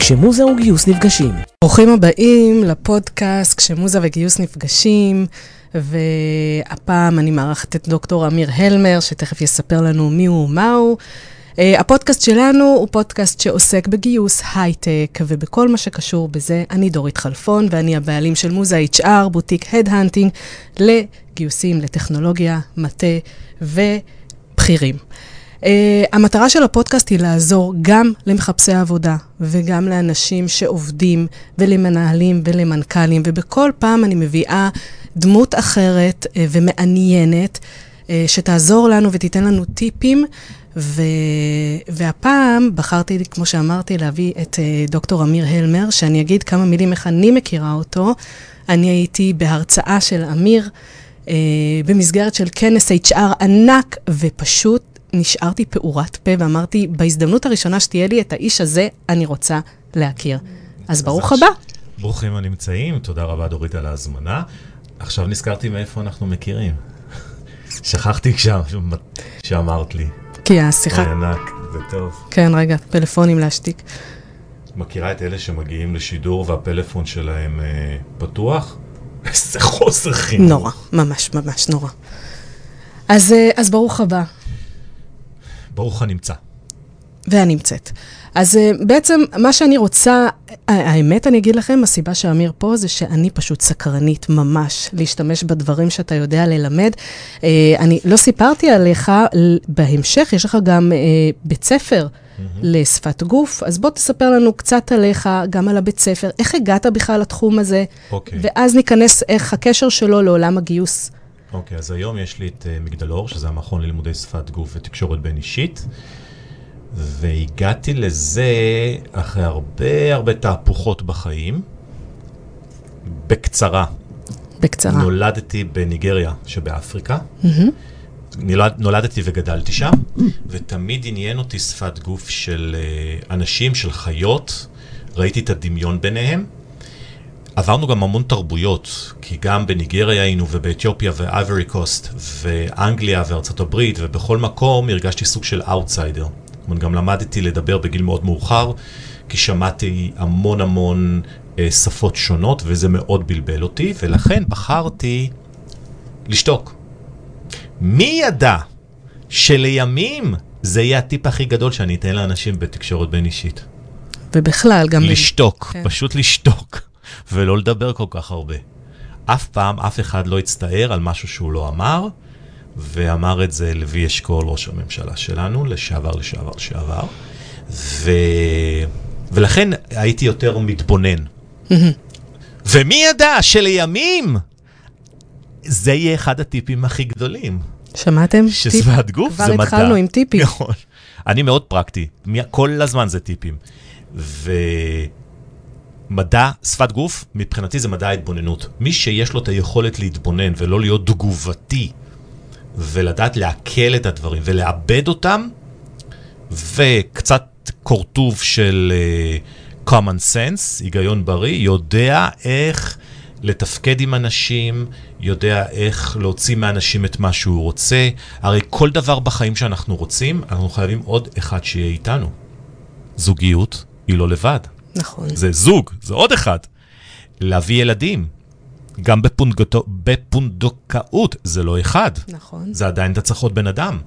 כשמוזה וגיוס נפגשים. ברוכים הבאים לפודקאסט כשמוזה וגיוס נפגשים, והפעם אני מארחת את דוקטור אמיר הלמר, שתכף יספר לנו מי הוא ומהו. Uh, הפודקאסט שלנו הוא פודקאסט שעוסק בגיוס הייטק ובכל מה שקשור בזה. אני דורית חלפון ואני הבעלים של מוזה HR, בוטיק headhunting, לגיוסים לטכנולוגיה, מטה ובכירים. Uh, המטרה של הפודקאסט היא לעזור גם למחפשי עבודה וגם לאנשים שעובדים ולמנהלים ולמנכ"לים, ובכל פעם אני מביאה דמות אחרת uh, ומעניינת uh, שתעזור לנו ותיתן לנו טיפים. ו... והפעם בחרתי, כמו שאמרתי, להביא את uh, דוקטור אמיר הלמר, שאני אגיד כמה מילים איך אני מכירה אותו. אני הייתי בהרצאה של אמיר uh, במסגרת של כנס HR ענק, ופשוט נשארתי פעורת פה ואמרתי, בהזדמנות הראשונה שתהיה לי את האיש הזה, אני רוצה להכיר. אז ברוך הבא. ברוכים הנמצאים, תודה רבה דורית על ההזמנה. עכשיו נזכרתי מאיפה אנחנו מכירים. שכחתי כשאמרת לי. כי השיחה... אוי, ענק, זה טוב. כן, רגע, פלאפונים להשתיק. מכירה את אלה שמגיעים לשידור והפלאפון שלהם אה, פתוח? איזה חוסר חינוך. נורא, ממש ממש נורא. אז, אה, אז ברוך הבא. ברוך הנמצא. והנמצאת. אז uh, בעצם מה שאני רוצה, האמת אני אגיד לכם, הסיבה שאמיר פה זה שאני פשוט סקרנית ממש להשתמש בדברים שאתה יודע ללמד. Uh, אני לא סיפרתי עליך, בהמשך יש לך גם uh, בית ספר mm-hmm. לשפת גוף, אז בוא תספר לנו קצת עליך, גם על הבית ספר, איך הגעת בכלל לתחום הזה, okay. אוקיי. ואז ניכנס איך הקשר שלו לעולם הגיוס. אוקיי, okay, אז היום יש לי את uh, מגדלור, שזה המכון ללימודי שפת גוף ותקשורת בין אישית. והגעתי לזה אחרי הרבה הרבה תהפוכות בחיים. בקצרה. בקצרה. נולדתי בניגריה שבאפריקה. Mm-hmm. נולד, נולדתי וגדלתי שם, ותמיד עניין אותי שפת גוף של uh, אנשים, של חיות. ראיתי את הדמיון ביניהם. עברנו גם המון תרבויות, כי גם בניגריה היינו, ובאתיופיה ו Ivory Coast, ואנגליה וארצות הברית, ובכל מקום הרגשתי סוג של אאוטסיידר. אומרת, גם למדתי לדבר בגיל מאוד מאוחר, כי שמעתי המון המון אה, שפות שונות, וזה מאוד בלבל אותי, ולכן בחרתי לשתוק. מי ידע שלימים זה יהיה הטיפ הכי גדול שאני אתן לאנשים בתקשורת בין אישית? ובכלל, גם... לשתוק, כן. פשוט לשתוק, ולא לדבר כל כך הרבה. אף פעם אף אחד לא הצטער על משהו שהוא לא אמר, ואמר את זה לוי אשכול, ראש הממשלה שלנו, לשעבר, לשעבר, לשעבר. ו... ולכן הייתי יותר מתבונן. ומי ידע שלימים זה יהיה אחד הטיפים הכי גדולים. שמעתם? ששפת גוף זה מדע. כבר התחלנו עם טיפים. נכון. אני מאוד פרקטי, כל הזמן זה טיפים. ומדע, שפת גוף, מבחינתי זה מדע ההתבוננות. מי שיש לו את היכולת להתבונן ולא להיות תגובתי ולדעת לעכל את הדברים ולעבד אותם, וקצת קורטוב של uh, common sense, היגיון בריא, יודע איך לתפקד עם אנשים, יודע איך להוציא מאנשים את מה שהוא רוצה. הרי כל דבר בחיים שאנחנו רוצים, אנחנו חייבים עוד אחד שיהיה איתנו. זוגיות היא לא לבד. נכון. זה זוג, זה עוד אחד. להביא ילדים, גם בפונדקאות, בפונדקאות זה לא אחד. נכון. זה עדיין אתה צריך עוד בן אדם.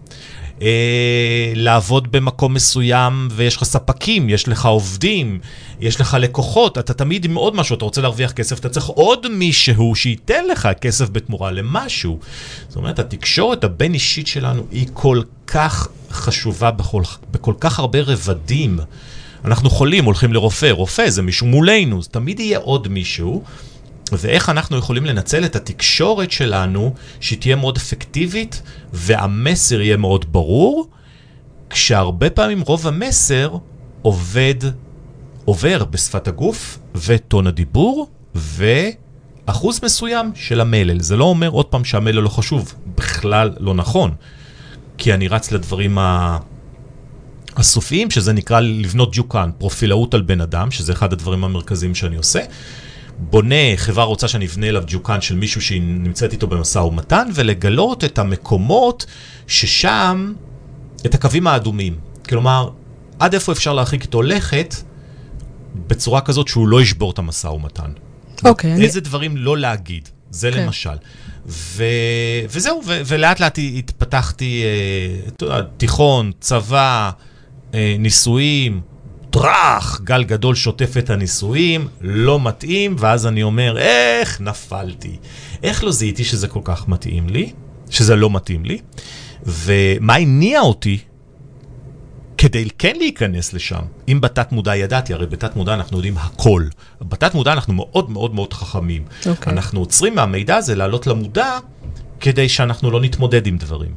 אה, לעבוד במקום מסוים ויש לך ספקים, יש לך עובדים, יש לך לקוחות, אתה תמיד עם עוד משהו, אתה רוצה להרוויח כסף, אתה צריך עוד מישהו שייתן לך כסף בתמורה למשהו. זאת אומרת, התקשורת הבין-אישית שלנו היא כל כך חשובה בכל, בכל כך הרבה רבדים. אנחנו חולים, הולכים לרופא, רופא זה מישהו מולנו, אז תמיד יהיה עוד מישהו. ואיך אנחנו יכולים לנצל את התקשורת שלנו, שהיא תהיה מאוד אפקטיבית, והמסר יהיה מאוד ברור, כשהרבה פעמים רוב המסר עובד, עובר בשפת הגוף וטון הדיבור, ואחוז מסוים של המלל. זה לא אומר עוד פעם שהמלל לא חשוב, בכלל לא נכון. כי אני רץ לדברים ה... הסופיים, שזה נקרא לבנות דיוקן, פרופילאות על בן אדם, שזה אחד הדברים המרכזיים שאני עושה. בונה, חברה רוצה שאני אבנה אליו דיוקן של מישהו שהיא נמצאת איתו במשא ומתן, ולגלות את המקומות ששם, את הקווים האדומים. כלומר, עד איפה אפשר להרחיק איתו לכת, בצורה כזאת שהוא לא ישבור את המשא ומתן. אוקיי, אני... איזה דברים לא להגיד, זה כן. למשל. ו... וזהו, ו... ולאט לאט התפתחתי, אה, תיכון, צבא, אה, נישואים, טראח, גל גדול שוטף את הנישואים, לא מתאים, ואז אני אומר, איך נפלתי? איך לא זיהיתי שזה כל כך מתאים לי? שזה לא מתאים לי? ומה הניע אותי כדי כן להיכנס לשם, אם בתת מודע ידעתי, הרי בתת מודע אנחנו יודעים הכל. בתת מודע אנחנו מאוד מאוד מאוד חכמים. אוקיי. אנחנו עוצרים מהמידע הזה לעלות למודע, כדי שאנחנו לא נתמודד עם דברים.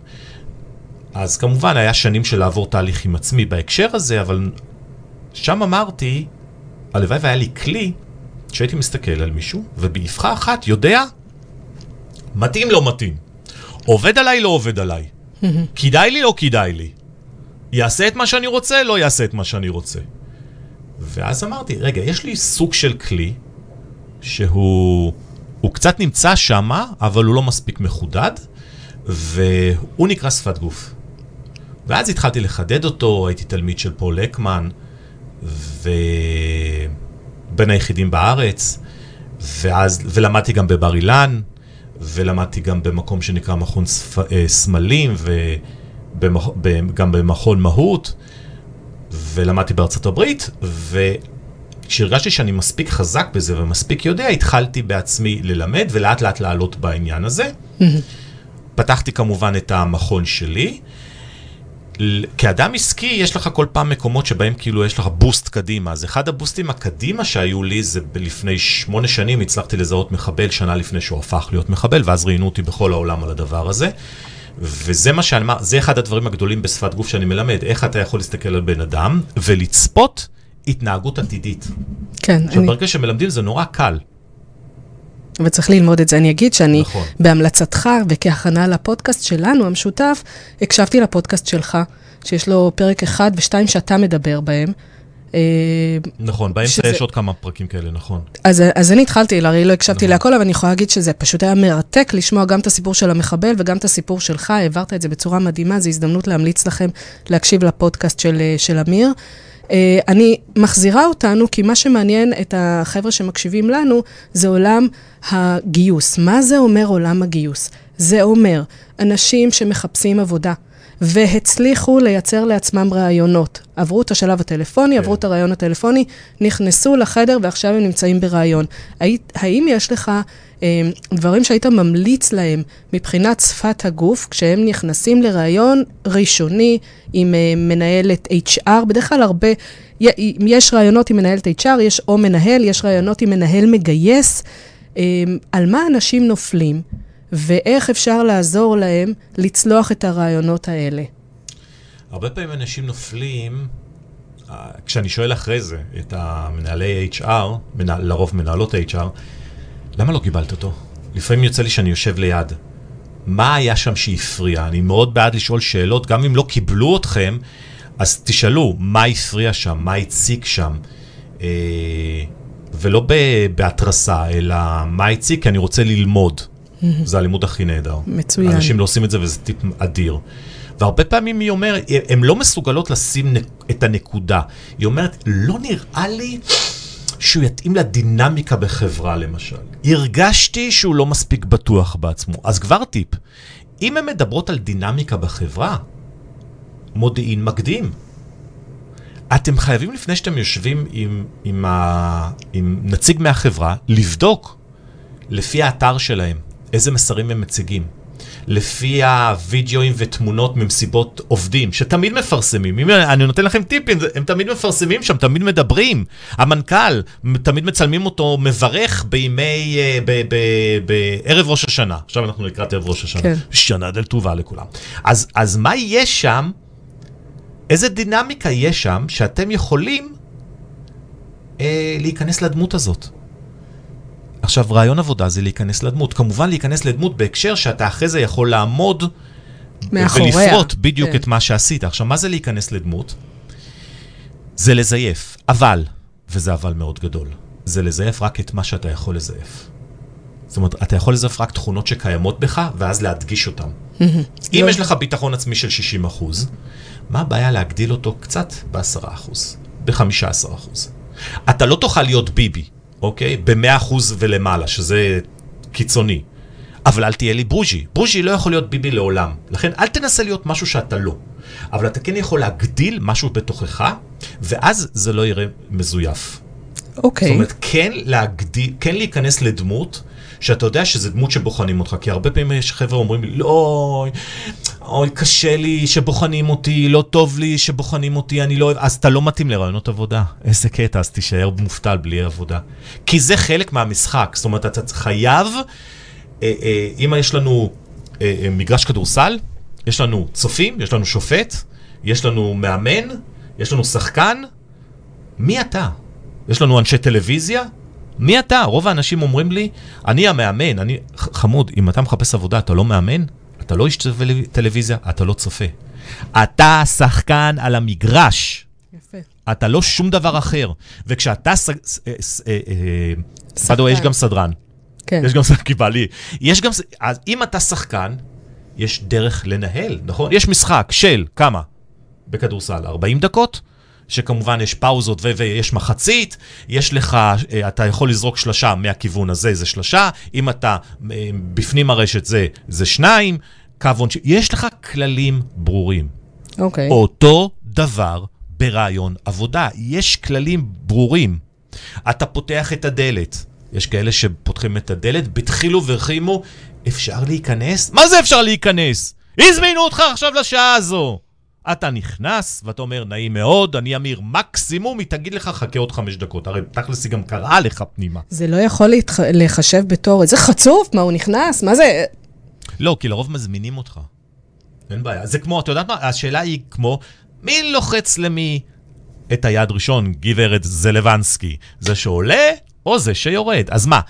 אז כמובן, היה שנים של לעבור תהליך עם עצמי בהקשר הזה, אבל שם אמרתי, הלוואי והיה לי כלי שהייתי מסתכל על מישהו, ובאבחה אחת יודע, מתאים לא מתאים. עובד עליי לא עובד עליי. כדאי לי לא כדאי לי. יעשה את מה שאני רוצה, לא יעשה את מה שאני רוצה. ואז אמרתי, רגע, יש לי סוג של כלי שהוא הוא קצת נמצא שם, אבל הוא לא מספיק מחודד, והוא נקרא שפת גוף. ואז התחלתי לחדד אותו, הייתי תלמיד של פול לקמן, ובין היחידים בארץ, ואז, ולמדתי גם בבר אילן, ולמדתי גם במקום שנקרא מכון ספ... אה, סמלים, וגם במכון מהות, ולמדתי בארצות הברית, וכשהרגשתי שאני מספיק חזק בזה ומספיק יודע, התחלתי בעצמי ללמד ולאט לאט לעלות בעניין הזה. פתחתי כמובן את המכון שלי. כאדם עסקי, יש לך כל פעם מקומות שבהם כאילו יש לך בוסט קדימה. אז אחד הבוסטים הקדימה שהיו לי זה לפני שמונה שנים הצלחתי לזהות מחבל שנה לפני שהוא הפך להיות מחבל, ואז ראיינו אותי בכל העולם על הדבר הזה. וזה מה שאני אמר, זה אחד הדברים הגדולים בשפת גוף שאני מלמד, איך אתה יכול להסתכל על בן אדם ולצפות התנהגות עתידית. כן, עכשיו, אני... ברגע שמלמדים זה נורא קל. וצריך ללמוד את זה. אני אגיד שאני, נכון. בהמלצתך וכהכנה לפודקאסט שלנו, המשותף, הקשבתי לפודקאסט שלך, שיש לו פרק אחד ושתיים שאתה מדבר בהם. אה, נכון, באמצע שזה- יש עוד כמה פרקים כאלה, נכון. אז, אז אני התחלתי, הרי לא הקשבתי נכון. להכל, אבל אני יכולה להגיד שזה פשוט היה מרתק לשמוע גם את הסיפור של המחבל וגם את הסיפור שלך, העברת את זה בצורה מדהימה, זו הזדמנות להמליץ לכם להקשיב לפודקאסט של, אה, של אמיר. אה, אני מחזירה אותנו, כי מה שמעניין את החבר'ה שמקשיבים לנו, זה עולם הגיוס. מה זה אומר עולם הגיוס? זה אומר אנשים שמחפשים עבודה. והצליחו לייצר לעצמם רעיונות. עברו את השלב הטלפוני, כן. עברו את הרעיון הטלפוני, נכנסו לחדר ועכשיו הם נמצאים ברעיון. האם יש לך אה, דברים שהיית ממליץ להם מבחינת שפת הגוף, כשהם נכנסים לרעיון ראשוני עם אה, מנהלת HR? בדרך כלל הרבה, יש רעיונות עם מנהלת HR, יש או מנהל, יש רעיונות עם מנהל מגייס. אה, על מה אנשים נופלים? ואיך אפשר לעזור להם לצלוח את הרעיונות האלה. הרבה פעמים אנשים נופלים, אה, כשאני שואל אחרי זה את המנהלי HR, לרוב מנהלות HR, למה לא קיבלת אותו? לפעמים יוצא לי שאני יושב ליד. מה היה שם שהפריע? אני מאוד בעד לשאול שאלות, גם אם לא קיבלו אתכם, אז תשאלו, מה הפריע שם? מה הציק שם? אה, ולא בהתרסה, אלא מה הציק? כי אני רוצה ללמוד. זה הלימוד הכי נהדר. מצוין. אנשים לא עושים את זה וזה טיפ אדיר. והרבה פעמים היא אומרת, הן לא מסוגלות לשים את הנקודה. היא אומרת, לא נראה לי שהוא יתאים לדינמיקה בחברה למשל. הרגשתי שהוא לא מספיק בטוח בעצמו. אז כבר טיפ, אם הן מדברות על דינמיקה בחברה, מודיעין מקדים. אתם חייבים לפני שאתם יושבים עם, עם, ה, עם נציג מהחברה, לבדוק לפי האתר שלהם איזה מסרים הם מציגים. לפי הווידאוים ותמונות ממסיבות עובדים, שתמיד מפרסמים. אם אני נותן לכם טיפים, הם תמיד מפרסמים שם, תמיד מדברים. המנכ"ל, תמיד מצלמים אותו מברך בימי, אה, בערב ראש השנה. עכשיו אנחנו לקראת ערב ראש השנה. כן. שנה דל טובה לכולם. אז, אז מה יש שם? איזה דינמיקה יש שם שאתם יכולים אה, להיכנס לדמות הזאת? עכשיו, רעיון עבודה זה להיכנס לדמות. כמובן להיכנס לדמות בהקשר שאתה אחרי זה יכול לעמוד מאחוריה. ולפרוט בדיוק כן. את מה שעשית. עכשיו, מה זה להיכנס לדמות? זה לזייף, אבל, וזה אבל מאוד גדול, זה לזייף רק את מה שאתה יכול לזייף. זאת אומרת, אתה יכול לזייף רק תכונות שקיימות בך, ואז להדגיש אותן. אם. יש לך ביטחון עצמי של 60 אחוז, מה הבעיה להגדיל אותו קצת ב-10 אחוז, ב-15 אחוז? אתה לא תוכל להיות ביבי, אוקיי? ב-100% ולמעלה, שזה קיצוני. אבל אל תהיה לי ברוז'י. ברוז'י לא יכול להיות ביבי לעולם. לכן אל תנסה להיות משהו שאתה לא. אבל אתה כן יכול להגדיל משהו בתוכך, ואז זה לא יראה מזויף. אוקיי. זאת אומרת, כן להגדיל, כן להיכנס לדמות, שאתה יודע שזו דמות שבוחנים אותך, כי הרבה פעמים יש חבר'ה אומרים לי, לא, אוי, קשה לי שבוחנים אותי, לא טוב לי שבוחנים אותי, אני לא אוהב, אז אתה לא מתאים לרעיונות עבודה. איזה קטע, אז תישאר מובטל בלי עבודה. כי זה חלק מהמשחק, זאת אומרת, אתה חייב, אה, אה, אם יש לנו אה, אה, מגרש כדורסל, יש לנו צופים, יש לנו שופט, יש לנו מאמן, יש לנו שחקן, מי אתה? יש לנו אנשי טלוויזיה? מי אתה? רוב האנשים אומרים לי, אני המאמן, אני... חמוד, אם אתה מחפש עבודה, אתה לא מאמן? אתה לא איש טל- טלוויזיה? אתה לא צופה. אתה שחקן על המגרש. יפה. אתה לא שום דבר אחר. וכשאתה... ס- ס- אה, ס- אה, אה, way, יש גם סדרן. כן. יש גם כי בא לי. יש גם... אז אם אתה שחקן, יש דרך לנהל, נכון? יש משחק של כמה? בכדורסל, 40 דקות? שכמובן יש פאוזות ויש מחצית, יש לך, אה, אתה יכול לזרוק שלושה מהכיוון הזה, זה שלושה, אם אתה אה, בפנים הרשת זה, זה שניים, קו עונשין, יש לך כללים ברורים. אוקיי. אותו דבר ברעיון עבודה. יש כללים ברורים. אתה פותח את הדלת. יש כאלה שפותחים את הדלת, בתחילו ורחימו, אפשר להיכנס? מה זה אפשר להיכנס? הזמינו אותך עכשיו לשעה הזו. אתה נכנס, ואתה אומר, נעים מאוד, אני אמיר, מקסימום היא תגיד לך, חכה עוד חמש דקות. הרי תכלס היא גם קראה לך פנימה. זה לא יכול להתח... להיחשב בתור איזה חצוף, מה הוא נכנס? מה זה? לא, כי לרוב מזמינים אותך. אין בעיה. זה כמו, אתה יודעת מה? השאלה היא כמו, מי לוחץ למי את היד ראשון, גברת זלבנסקי? זה שעולה או זה שיורד? אז מה,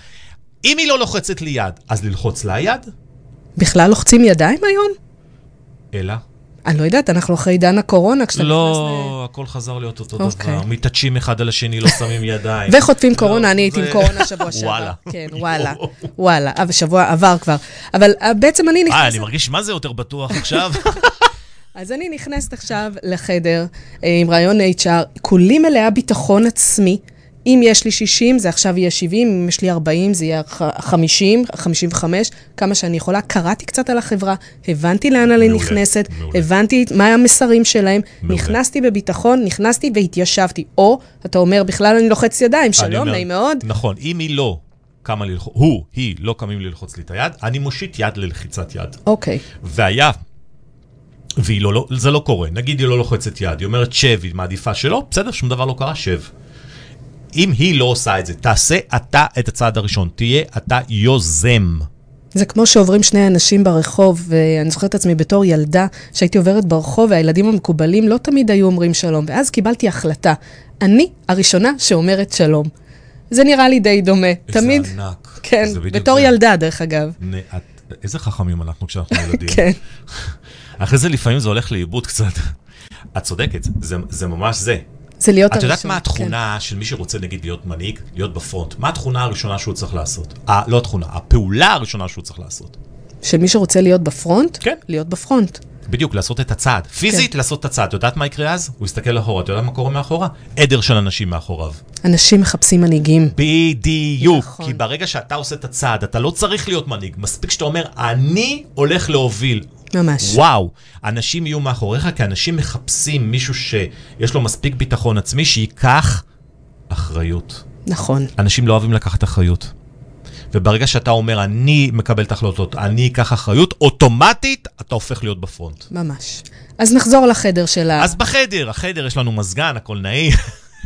אם היא לא לוחצת לי יד, אז ללחוץ לה יד? בכלל לוחצים ידיים היום? אלא? אני לא יודעת, אנחנו אחרי עידן הקורונה, כשאתה לא, הכל חזר להיות אותו אוקיי. דבר. מתעטשים אחד על השני, לא שמים ידיים. נכנס... וחוטפים קורונה, לא, אני הייתי עם קורונה שבוע שעבר. וואלה. כן, וואלה, וואלה. אבל שבוע עבר כבר. אבל אה, בעצם אני אה, נכנסת... אני מרגיש מה זה יותר בטוח עכשיו. אז אני נכנסת עכשיו לחדר אה, עם רעיון HR, כולי מלאה ביטחון עצמי. אם יש לי 60, זה עכשיו יהיה 70, אם יש לי 40, זה יהיה ח- 50, 55, כמה שאני יכולה. קראתי קצת על החברה, הבנתי לאן אני נכנסת, מעולה. הבנתי מה המסרים שלהם, מעולה. נכנסתי בביטחון, נכנסתי והתיישבתי. או, אתה אומר, בכלל אני לוחץ ידיים, שלום, נעים מאוד. נכון, אם היא לא קמה ללחוץ, הוא, היא, לא קמים ללחוץ לי את היד, אני מושיט יד ללחיצת יד. אוקיי, והיה, והיא לא, לא, זה לא קורה, נגיד היא לא לוחצת יד, היא אומרת שב, היא מעדיפה שלא, בסדר, שום דבר לא קרה, שב. אם היא לא עושה את זה, תעשה אתה את הצעד הראשון, תהיה אתה יוזם. זה כמו שעוברים שני אנשים ברחוב, ואני זוכרת את עצמי בתור ילדה, שהייתי עוברת ברחוב, והילדים המקובלים לא תמיד היו אומרים שלום, ואז קיבלתי החלטה. אני הראשונה שאומרת שלום. זה נראה לי די דומה. תמיד, איזה ענק. כן, זה בדיוק בתור זה. ילדה, דרך אגב. נ- את- איזה חכמים אנחנו כשאנחנו ילדים. כן. אחרי זה לפעמים זה הולך לאיבוד קצת. את צודקת, זה, זה ממש זה. זה להיות את הראשון. יודעת מה כן. התכונה של מי שרוצה נגיד להיות מנהיג, להיות בפרונט? מה התכונה הראשונה שהוא צריך לעשות? ה, לא התכונה, הפעולה הראשונה שהוא צריך לעשות. של מי שרוצה להיות בפרונט, כן. להיות בפרונט. בדיוק, לעשות את הצעד. פיזית, כן. לעשות את הצעד. את יודעת מה יקרה אז? הוא יסתכל אחורה, אתה יודע מה קורה מאחורה? עדר של אנשים מאחוריו. אנשים מחפשים מנהיגים. בדיוק. נכון. כי ברגע שאתה עושה את הצעד, אתה לא צריך להיות מנהיג. מספיק שאתה אומר, אני הולך להוביל. ממש. וואו, אנשים יהיו מאחוריך, כי אנשים מחפשים מישהו שיש לו מספיק ביטחון עצמי, שייקח אחריות. נכון. אנשים לא אוהבים לקחת אחריות. וברגע שאתה אומר, אני מקבל את ההחלטות, אני אקח אחריות, אוטומטית אתה הופך להיות בפרונט. ממש. אז נחזור לחדר של ה... אז בחדר, החדר יש לנו מזגן, הכל נעים.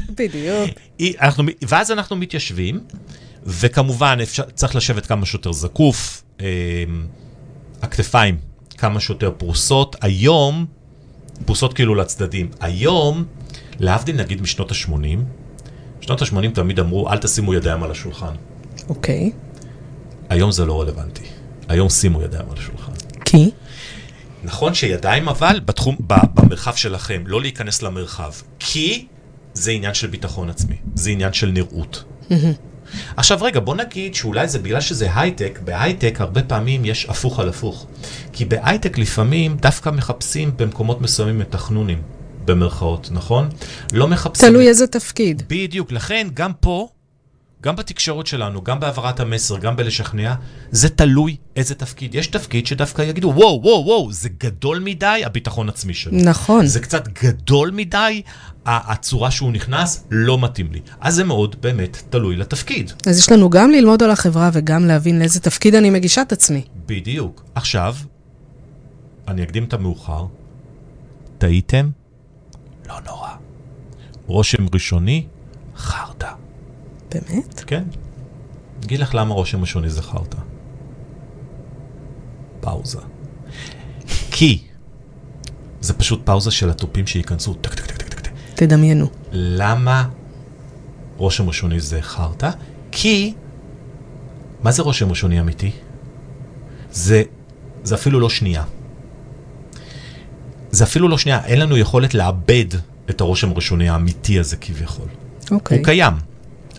בדיוק. אנחנו, ואז אנחנו מתיישבים, וכמובן אפשר, צריך לשבת כמה שיותר זקוף, אה, הכתפיים כמה שיותר פרוסות. היום, פרוסות כאילו לצדדים. היום, להבדיל נגיד משנות ה-80, בשנות ה-80 תמיד אמרו, אל תשימו ידיים על השולחן. אוקיי. היום זה לא רלוונטי. היום שימו ידיים על השולחן. כי? נכון שידיים אבל בתחום, במרחב שלכם, לא להיכנס למרחב. כי זה עניין של ביטחון עצמי, זה עניין של נראות. עכשיו רגע, בוא נגיד שאולי זה בגלל שזה הייטק, בהייטק הרבה פעמים יש הפוך על הפוך. כי בהייטק לפעמים דווקא מחפשים במקומות מסוימים את החנונים. במרכאות, נכון? לא מחפשים... תלוי איזה תפקיד. בדיוק, לכן גם פה, גם בתקשורת שלנו, גם בהעברת המסר, גם בלשכנע, זה תלוי איזה תפקיד. יש תפקיד שדווקא יגידו, וואו, וואו, וואו, זה גדול מדי הביטחון עצמי שלו. נכון. זה קצת גדול מדי, הצורה שהוא נכנס לא מתאים לי. אז זה מאוד באמת תלוי לתפקיד. אז יש לנו גם ללמוד על החברה וגם להבין לאיזה תפקיד אני מגישה את עצמי. בדיוק. עכשיו, אני אקדים את המאוחר. טעיתם? לא נורא. רושם ראשוני, חרטא. באמת? כן. אגיד לך למה רושם ראשוני חרטא. פאוזה. כי זה פשוט פאוזה של התופים שייכנסו. טק, טק, טק, טק, טק, טק. תדמיינו. למה רושם ראשוני זה חרטא? כי, מה זה רושם ראשוני אמיתי? זה, זה אפילו לא שנייה. זה אפילו לא שנייה, אין לנו יכולת לאבד את הרושם הראשוני האמיתי הזה כביכול. אוקיי. הוא קיים,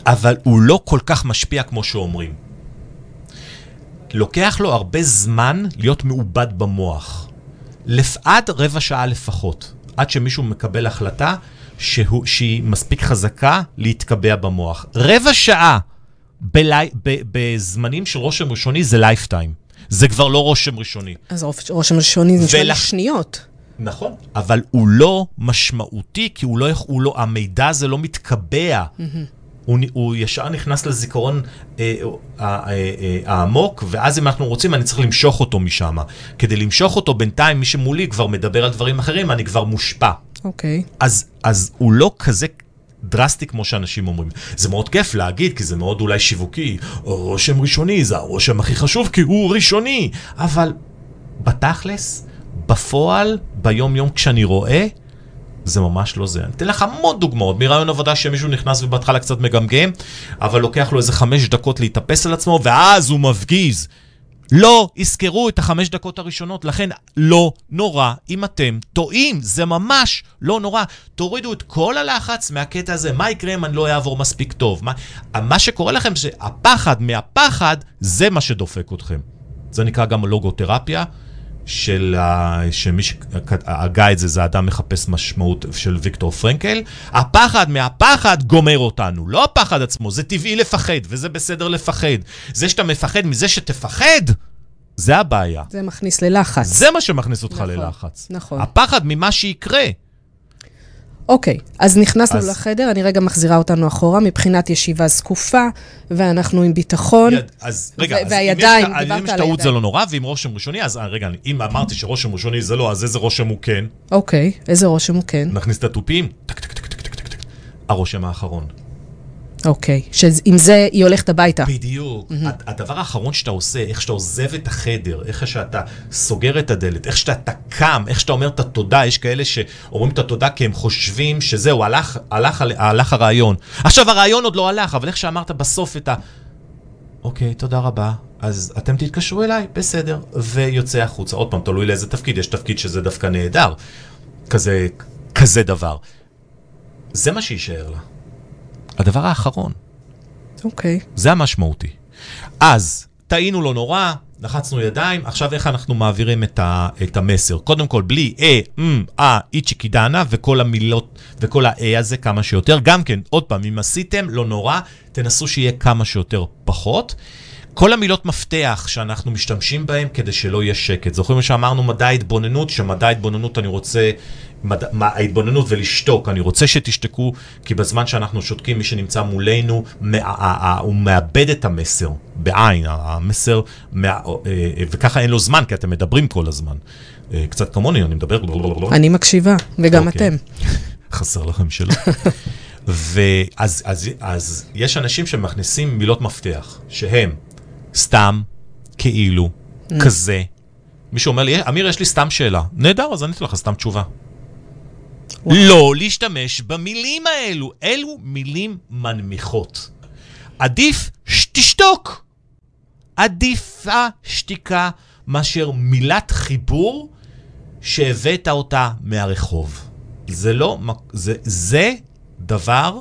אבל הוא לא כל כך משפיע כמו שאומרים. לוקח לו הרבה זמן להיות מעובד במוח. לפ- עד רבע שעה לפחות, עד שמישהו מקבל החלטה שהוא, שהיא מספיק חזקה להתקבע במוח. רבע שעה בלי, ב, בזמנים של רושם ראשוני זה lifetime. זה כבר לא רושם ראשוני. אז רושם ראשוני זה ולכ- שניות. נכון. אבל הוא לא משמעותי, כי הוא לא, הוא לא, המידע הזה לא מתקבע. הוא, הוא ישר נכנס לזיכרון אה, אה, אה, אה, העמוק, ואז אם אנחנו רוצים, אני צריך למשוך אותו משם. כדי למשוך אותו, בינתיים מי שמולי כבר מדבר על דברים אחרים, אני כבר מושפע. אוקיי. אז, אז הוא לא כזה דרסטי כמו שאנשים אומרים. זה מאוד כיף להגיד, כי זה מאוד אולי שיווקי. רושם ראשוני, זה הרושם הכי חשוב, כי הוא ראשוני. אבל בתכלס, בפועל, ביום-יום כשאני רואה, זה ממש לא זה. אני אתן לך המון דוגמאות מרעיון עבודה שמישהו נכנס ובהתחלה קצת מגמגם, אבל לוקח לו איזה חמש דקות להתאפס על עצמו, ואז הוא מפגיז. לא יזכרו את החמש דקות הראשונות, לכן לא נורא אם אתם טועים, זה ממש לא נורא. תורידו את כל הלחץ מהקטע הזה, מה יקרה אם אני לא אעבור מספיק טוב? מה, מה שקורה לכם שהפחד מהפחד, זה מה שדופק אתכם. זה נקרא גם לוגותרפיה, של ה... שמי שהגה את זה, זה אדם מחפש משמעות של ויקטור פרנקל. הפחד מהפחד גומר אותנו, לא הפחד עצמו, זה טבעי לפחד, וזה בסדר לפחד. זה שאתה מפחד מזה שתפחד, זה הבעיה. זה מכניס ללחץ. זה מה שמכניס אותך נכון, ללחץ. נכון. הפחד ממה שיקרה. אוקיי, אז נכנסנו אז- לחדר, אני רגע מחזירה אותנו אחורה, מבחינת ישיבה זקופה, ואנחנו עם ביטחון. יד- אז רגע, ו- אז והידיים, אם יש- דיברת אם יש טעות זה. לא נורא, ואם רושם ראשוני, אז אה, רגע, אם אמרתי שרושם ראשוני זה לא, אז איזה רושם הוא כן? אוקיי, איזה רושם הוא כן? נכניס את התופים, טק טק טק טק טק טק. הרושם האחרון. אוקיי, שעם זה היא הולכת הביתה. בדיוק. הד- הדבר האחרון שאתה עושה, איך שאתה עוזב את החדר, איך שאתה סוגר את הדלת, איך שאתה קם, איך שאתה אומר את התודה, יש כאלה שאומרים את התודה כי הם חושבים שזהו, הלך, הלך, הלך הרעיון. עכשיו, הרעיון עוד לא הלך, אבל איך שאמרת בסוף את ה... אוקיי, תודה רבה. אז אתם תתקשרו אליי, בסדר. ויוצא החוצה. עוד פעם, תלוי לאיזה תפקיד. יש תפקיד שזה דווקא נהדר. כזה, כזה דבר. זה מה שיישאר לה. הדבר האחרון. אוקיי. זה המשמעותי. אז, טעינו לא נורא, לחצנו ידיים, עכשיו איך אנחנו מעבירים את, ה, את המסר? קודם כל, בלי אה, אמ, אה, איצ'יקי דנה, וכל המילות, וכל ה-אה הזה כמה שיותר. גם כן, עוד פעם, אם עשיתם, לא נורא, תנסו שיהיה כמה שיותר פחות. כל המילות מפתח שאנחנו משתמשים בהן כדי שלא יהיה שקט. זוכרים שאמרנו מדע ההתבוננות, שמדע ההתבוננות אני רוצה, מדע, מה, ההתבוננות ולשתוק, אני רוצה שתשתקו, כי בזמן שאנחנו שותקים, מי שנמצא מולנו, ה, הוא מאבד את המסר, בעין, המסר, מה, אה, אה, וככה אין לו זמן, כי אתם מדברים כל הזמן. אה, קצת כמוני, אני מדבר... אני מקשיבה, וגם אוקיי. אתם. חסר לכם שלא. ואז אז, אז יש אנשים שמכניסים מילות מפתח, שהם סתם, כאילו, כזה. מישהו אומר לי, אמיר, יש לי סתם שאלה. נהדר, אז אני אתן לך סתם תשובה. וואו. לא להשתמש במילים האלו. אלו מילים מנמיכות. עדיף שתשתוק. עדיפה שתיקה מאשר מילת חיבור שהבאת אותה מהרחוב. זה לא, זה, זה דבר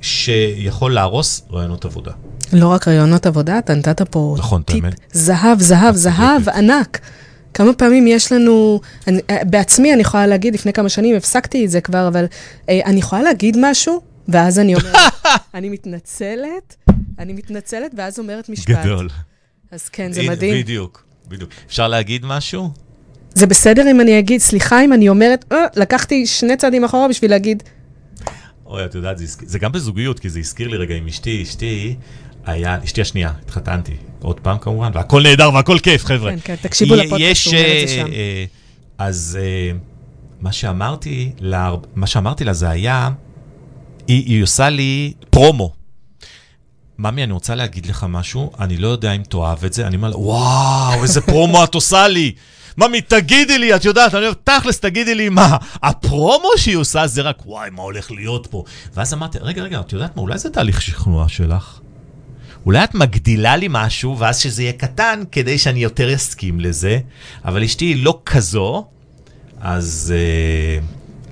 שיכול להרוס רעיונות עבודה. לא רק רעיונות עבודה, אתה נתת פה נכון, טיפ. זהב, זהב, זהב. ענק. כמה פעמים יש לנו, אני, אה, בעצמי אני יכולה להגיד, לפני כמה שנים הפסקתי את זה כבר, אבל אה, אני יכולה להגיד משהו, ואז אני אומרת, אני מתנצלת, אני מתנצלת, ואז אומרת משפט. גדול. אז כן, זה מדהים. בדיוק, בדיוק. אפשר להגיד משהו? זה בסדר אם אני אגיד, סליחה אם אני אומרת, אה, לקחתי שני צעדים אחורה בשביל להגיד, אוי, את יודעת, זה, זה גם בזוגיות, כי זה הזכיר לי רגע עם אשתי, אשתי היה, אשתי השנייה, התחתנתי, עוד פעם כמובן, והכל נהדר והכל כיף, חבר'ה. כן, כן, תקשיבו לפודקאסט, הוא אומר את זה אה, שם. אה, אז אה, מה שאמרתי לה, מה שאמרתי לה זה היה, היא, היא עושה לי פרומו. ממי, אני רוצה להגיד לך משהו, אני לא יודע אם תאהב את זה, אני אומר לה, וואו, איזה פרומו את עושה לי. ממי, תגידי לי, את יודעת, אני אומר, תכלס, תגידי לי מה. הפרומו שהיא עושה זה רק, וואי, מה הולך להיות פה? ואז אמרתי, רגע, רגע, את יודעת מה, אולי זה תהליך שכנוע שלך? אולי את מגדילה לי משהו, ואז שזה יהיה קטן, כדי שאני יותר אסכים לזה, אבל אשתי היא לא כזו, אז, אה,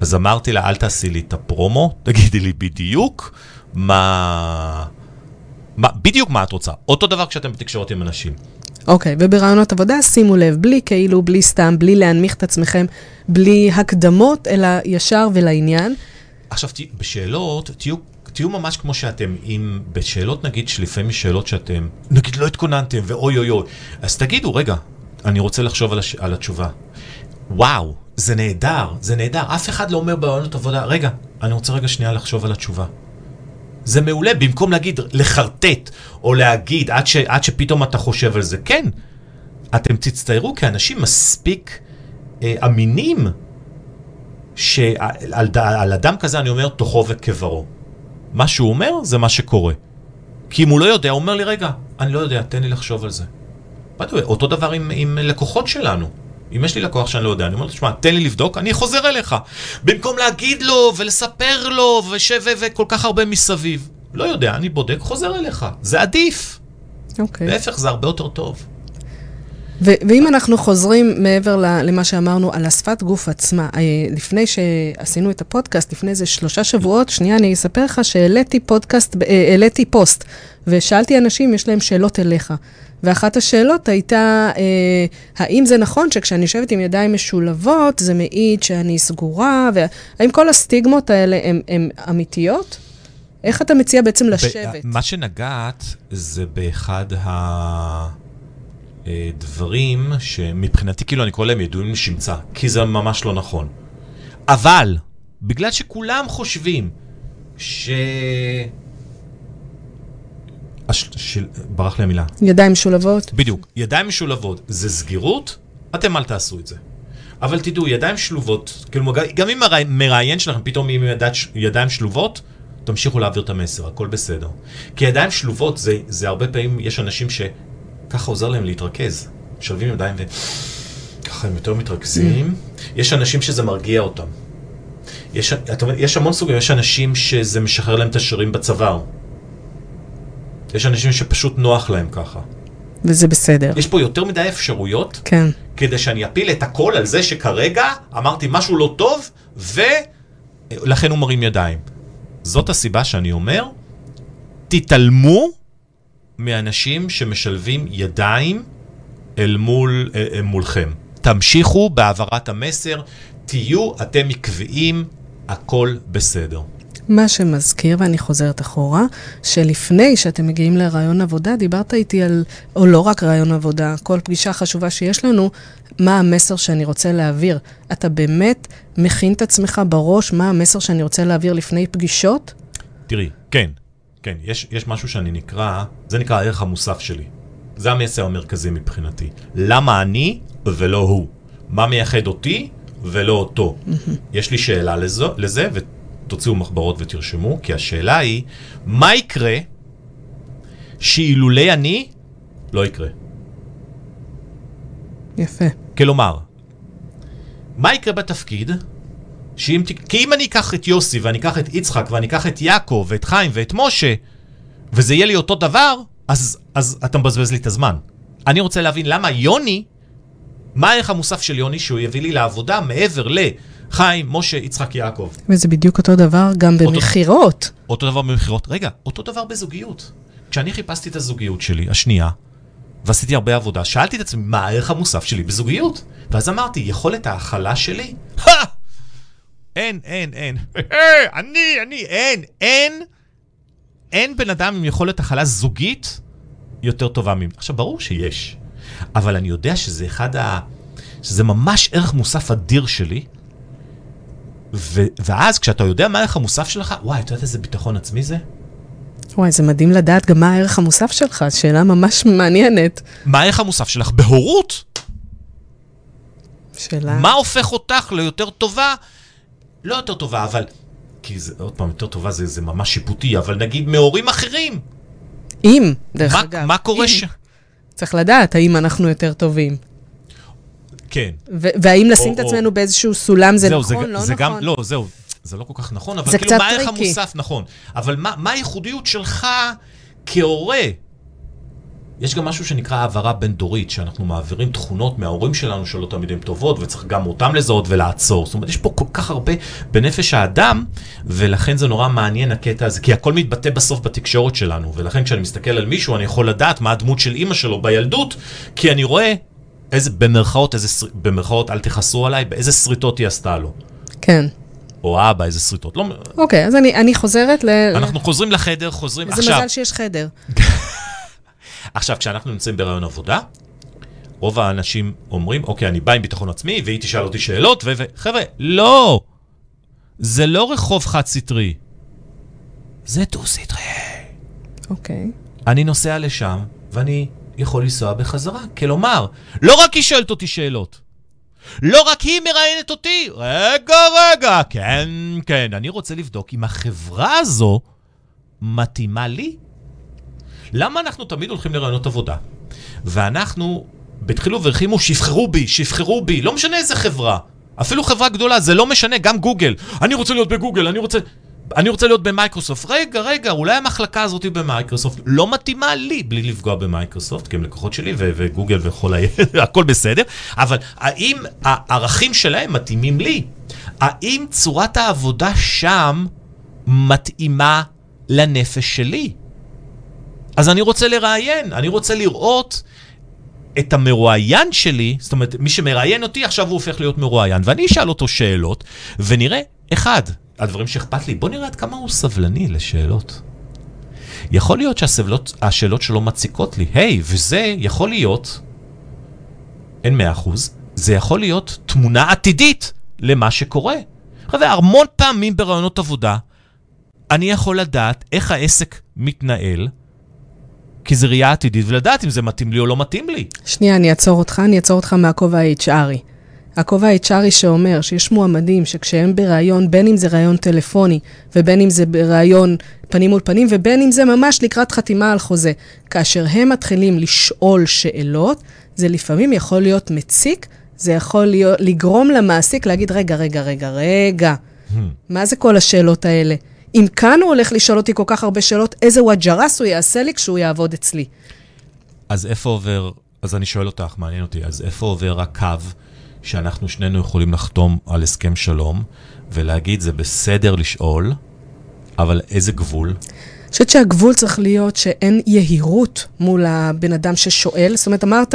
אז אמרתי לה, אל תעשי לי את הפרומו, תגידי לי בדיוק מה... מה, בדיוק מה את רוצה. אותו דבר כשאתם בתקשורת עם אנשים. אוקיי, וברעיונות עבודה, שימו לב, בלי כאילו, בלי סתם, בלי להנמיך את עצמכם, בלי הקדמות, אלא ישר ולעניין. עכשיו, בשאלות, תהיו, תהיו ממש כמו שאתם. אם בשאלות, נגיד, שלפעמים שאלות שאתם, נגיד, לא התכוננתם, ואוי אוי אוי, אז תגידו, רגע, אני רוצה לחשוב על, הש, על התשובה. וואו, זה נהדר, זה נהדר. אף אחד לא אומר ברעיונות עבודה, רגע, אני רוצה רגע שנייה לחשוב על התשובה. זה מעולה, במקום להגיד, לחרטט, או להגיד, עד, ש, עד שפתאום אתה חושב על זה. כן, אתם תצטיירו כאנשים מספיק אה, אמינים, שעל על אדם כזה אני אומר, תוכו וכברו. מה שהוא אומר, זה מה שקורה. כי אם הוא לא יודע, הוא אומר לי, רגע, אני לא יודע, תן לי לחשוב על זה. way, אותו דבר עם, עם לקוחות שלנו. אם יש לי לקוח שאני לא יודע, אני אומר לו, תשמע, תן לי לבדוק, אני חוזר אליך. במקום להגיד לו ולספר לו וש... ו... וכל כך הרבה מסביב. לא יודע, אני בודק, חוזר אליך. זה עדיף. אוקיי. להפך, זה הרבה יותר טוב. ואם אנחנו חוזרים מעבר למה שאמרנו על השפת גוף עצמה, אה, לפני שעשינו את הפודקאסט, לפני איזה שלושה שבועות, שנייה, אני אספר לך שהעליתי פודקאסט, אה, העליתי פוסט, ושאלתי אנשים, יש להם שאלות אליך. ואחת השאלות הייתה, אה, האם זה נכון שכשאני יושבת עם ידיים משולבות, זה מעיד שאני סגורה, והאם כל הסטיגמות האלה הן אמיתיות? איך אתה מציע בעצם לשבת? מה שנגעת זה באחד הדברים שמבחינתי, כאילו, אני קורא להם ידועים לשמצה, כי זה ממש לא נכון. אבל, בגלל שכולם חושבים ש... הש... של... ברח לי המילה. ידיים משולבות? בדיוק. ידיים משולבות זה סגירות, אתם אל תעשו את זה. אבל תדעו, ידיים שלובות, כאילו, גם אם המראיין שלכם פתאום עם ידיים, ידיים שלובות, תמשיכו להעביר את המסר, הכל בסדר. כי ידיים שלובות זה, זה הרבה פעמים, יש אנשים שככה עוזר להם להתרכז. משלבים ידיים וככה הם יותר מתרכזים. יש אנשים שזה מרגיע אותם. יש, אתה, יש המון סוגים, יש אנשים שזה משחרר להם את השרירים בצוואר. יש אנשים שפשוט נוח להם ככה. וזה בסדר. יש פה יותר מדי אפשרויות, כן. כדי שאני אפיל את הכל על זה שכרגע אמרתי משהו לא טוב, ולכן הוא מרים ידיים. זאת הסיבה שאני אומר, תתעלמו מאנשים שמשלבים ידיים אל מול, אל מולכם. תמשיכו בהעברת המסר, תהיו אתם עקביים, הכל בסדר. מה שמזכיר, ואני חוזרת אחורה, שלפני שאתם מגיעים לרעיון עבודה, דיברת איתי על, או לא רק רעיון עבודה, כל פגישה חשובה שיש לנו, מה המסר שאני רוצה להעביר. אתה באמת מכין את עצמך בראש מה המסר שאני רוצה להעביר לפני פגישות? תראי, כן, כן, יש, יש משהו שאני נקרא, זה נקרא הערך המוסף שלי. זה המסר המרכזי מבחינתי. למה אני ולא הוא? מה מייחד אותי ולא אותו? יש לי שאלה לזו, לזה, ותוציאו מחברות ותרשמו, כי השאלה היא, מה יקרה שאילולי אני לא יקרה? יפה. כלומר, מה יקרה בתפקיד? שאם, כי אם אני אקח את יוסי, ואני אקח את יצחק, ואני אקח את יעקב, ואת חיים, ואת משה, וזה יהיה לי אותו דבר, אז, אז אתה מבזבז לי את הזמן. אני רוצה להבין למה יוני, מה הערך המוסף של יוני שהוא יביא לי לעבודה מעבר לחיים, משה, יצחק, יעקב. וזה בדיוק אותו דבר גם אותו- במכירות. אותו דבר במכירות. רגע, אותו דבר בזוגיות. כשאני חיפשתי את הזוגיות שלי, השנייה, ועשיתי הרבה עבודה, שאלתי את עצמי, מה הערך המוסף שלי בזוגיות? ואז אמרתי, יכולת ההכלה שלי? אין, אין, אין. אני, אני, אין, אין. אין בן אדם עם יכולת הכלה זוגית יותר טובה ממני. עכשיו, ברור שיש, אבל אני יודע שזה אחד ה... שזה ממש ערך מוסף אדיר שלי, ו- ואז כשאתה יודע מה הערך המוסף שלך, וואי, אתה יודע איזה ביטחון עצמי זה? וואי, זה מדהים לדעת גם מה הערך המוסף שלך, שאלה ממש מעניינת. מה הערך המוסף שלך? בהורות. שאלה... מה הופך אותך ליותר טובה? לא יותר טובה, אבל... כי זה, עוד פעם, יותר טובה זה, זה ממש שיפוטי, אבל נגיד מהורים אחרים. אם, דרך מה, אגב. מה קורה אם. ש... צריך לדעת האם אנחנו יותר טובים. כן. ו- והאם לשים או- את עצמנו באיזשהו סולם זה זהו, נכון, זה, לא זה נכון. גם, לא, זהו, זה לא כל כך נכון, אבל זה כאילו, מה הערך. המוסף, נכון. אבל מה, מה הייחודיות שלך כהורה? יש גם משהו שנקרא העברה בין-דורית, שאנחנו מעבירים תכונות מההורים שלנו שלא תמיד הן טובות, וצריך גם אותם לזהות ולעצור. זאת אומרת, יש פה כל כך הרבה בנפש האדם, ולכן זה נורא מעניין הקטע הזה, כי הכל מתבטא בסוף בתקשורת שלנו, ולכן כשאני מסתכל על מישהו, אני יכול לדעת מה הדמות של אימא שלו בילדות, כי אני רואה איזה, במרכאות, איזה, במרכאות, אל תכעסו עליי, באיזה שריטות היא עשתה לו. כן. או אבא, איזה שריטות. לא, אוקיי, אז אני, אני חוזרת ל... אנחנו חוזרים לחדר, חוזרים... איזה עכשיו, מזל שיש חדר. עכשיו, כשאנחנו נמצאים ברעיון עבודה, רוב האנשים אומרים, אוקיי, אני בא עם ביטחון עצמי, והיא תשאל אותי שאלות, ו... חבר'ה, לא! זה לא רחוב חד-סטרי. זה דו-סטרי. אוקיי. אני נוסע לשם, ואני יכול לנסוע בחזרה. כלומר, לא רק היא שואלת אותי שאלות, לא רק היא מראיינת אותי, רגע, רגע, כן, כן, אני רוצה לבדוק אם החברה הזו מתאימה לי. למה אנחנו תמיד הולכים לרעיונות עבודה? ואנחנו, בתחילו והרחימו, שיבחרו בי, שיבחרו בי, לא משנה איזה חברה. אפילו חברה גדולה, זה לא משנה, גם גוגל. אני רוצה להיות בגוגל, אני רוצה... אני רוצה להיות במייקרוסופט. רגע, רגע, אולי המחלקה הזאת במייקרוסופט לא מתאימה לי, בלי לפגוע במייקרוסופט, כי הם לקוחות שלי, ו- וגוגל וכל ה... הכל בסדר, אבל האם הערכים שלהם מתאימים לי? האם צורת העבודה שם מתאימה לנפש שלי? אז אני רוצה לראיין, אני רוצה לראות את המרואיין שלי, זאת אומרת, מי שמראיין אותי, עכשיו הוא הופך להיות מרואיין, ואני אשאל אותו שאלות, ונראה, אחד, הדברים שאכפת לי, בוא נראה עד כמה הוא סבלני לשאלות. יכול להיות שהשאלות שלו מציקות לי, היי, וזה יכול להיות, אין מאה אחוז, זה יכול להיות תמונה עתידית למה שקורה. חבר'ה, המון פעמים ברעיונות עבודה, אני יכול לדעת איך העסק מתנהל, כי זה ראייה עתידית, ולדעת אם זה מתאים לי או לא מתאים לי. שנייה, אני אעצור אותך, אני אעצור אותך מהכובע ה-HRי. הכובע ה-HRי שאומר שיש מועמדים שכשהם בראיון, בין אם זה ראיון טלפוני, ובין אם זה בראיון פנים מול פנים, ובין אם זה ממש לקראת חתימה על חוזה, כאשר הם מתחילים לשאול שאלות, זה לפעמים יכול להיות מציק, זה יכול להיות, לגרום למעסיק להגיד, רגע, רגע, רגע, רגע, מה זה כל השאלות האלה? אם כאן הוא הולך לשאול אותי כל כך הרבה שאלות, איזה וג'ע ראס הוא יעשה לי כשהוא יעבוד אצלי? אז איפה עובר, אז אני שואל אותך, מעניין אותי, אז איפה עובר הקו שאנחנו שנינו יכולים לחתום על הסכם שלום ולהגיד זה בסדר לשאול, אבל איזה גבול? חושבת שהגבול צריך להיות שאין יהירות מול הבן אדם ששואל. זאת אומרת, אמרת,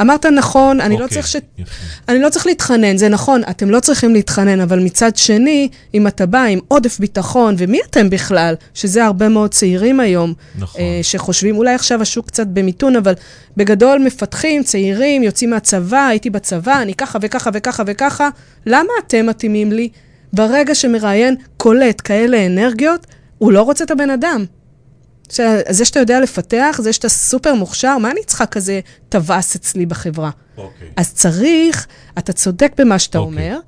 אמרת נכון, אני לא אוקיי, צריך ש... יפה. אני לא צריך להתחנן, זה נכון, אתם לא צריכים להתחנן, אבל מצד שני, אם אתה בא עם עודף ביטחון, ומי אתם בכלל? שזה הרבה מאוד צעירים היום, נכון. אה, שחושבים, אולי עכשיו השוק קצת במיתון, אבל בגדול מפתחים, צעירים, יוצאים מהצבא, הייתי בצבא, אני ככה וככה וככה וככה, למה אתם מתאימים לי? ברגע שמראיין קולט כאלה אנרגיות, הוא לא רוצה את הבן אדם. זה שאתה יודע לפתח, זה שאתה סופר מוכשר, מה אני צריכה כזה טווס אצלי בחברה? אוקיי. אז צריך, אתה צודק במה שאתה אוקיי. אומר,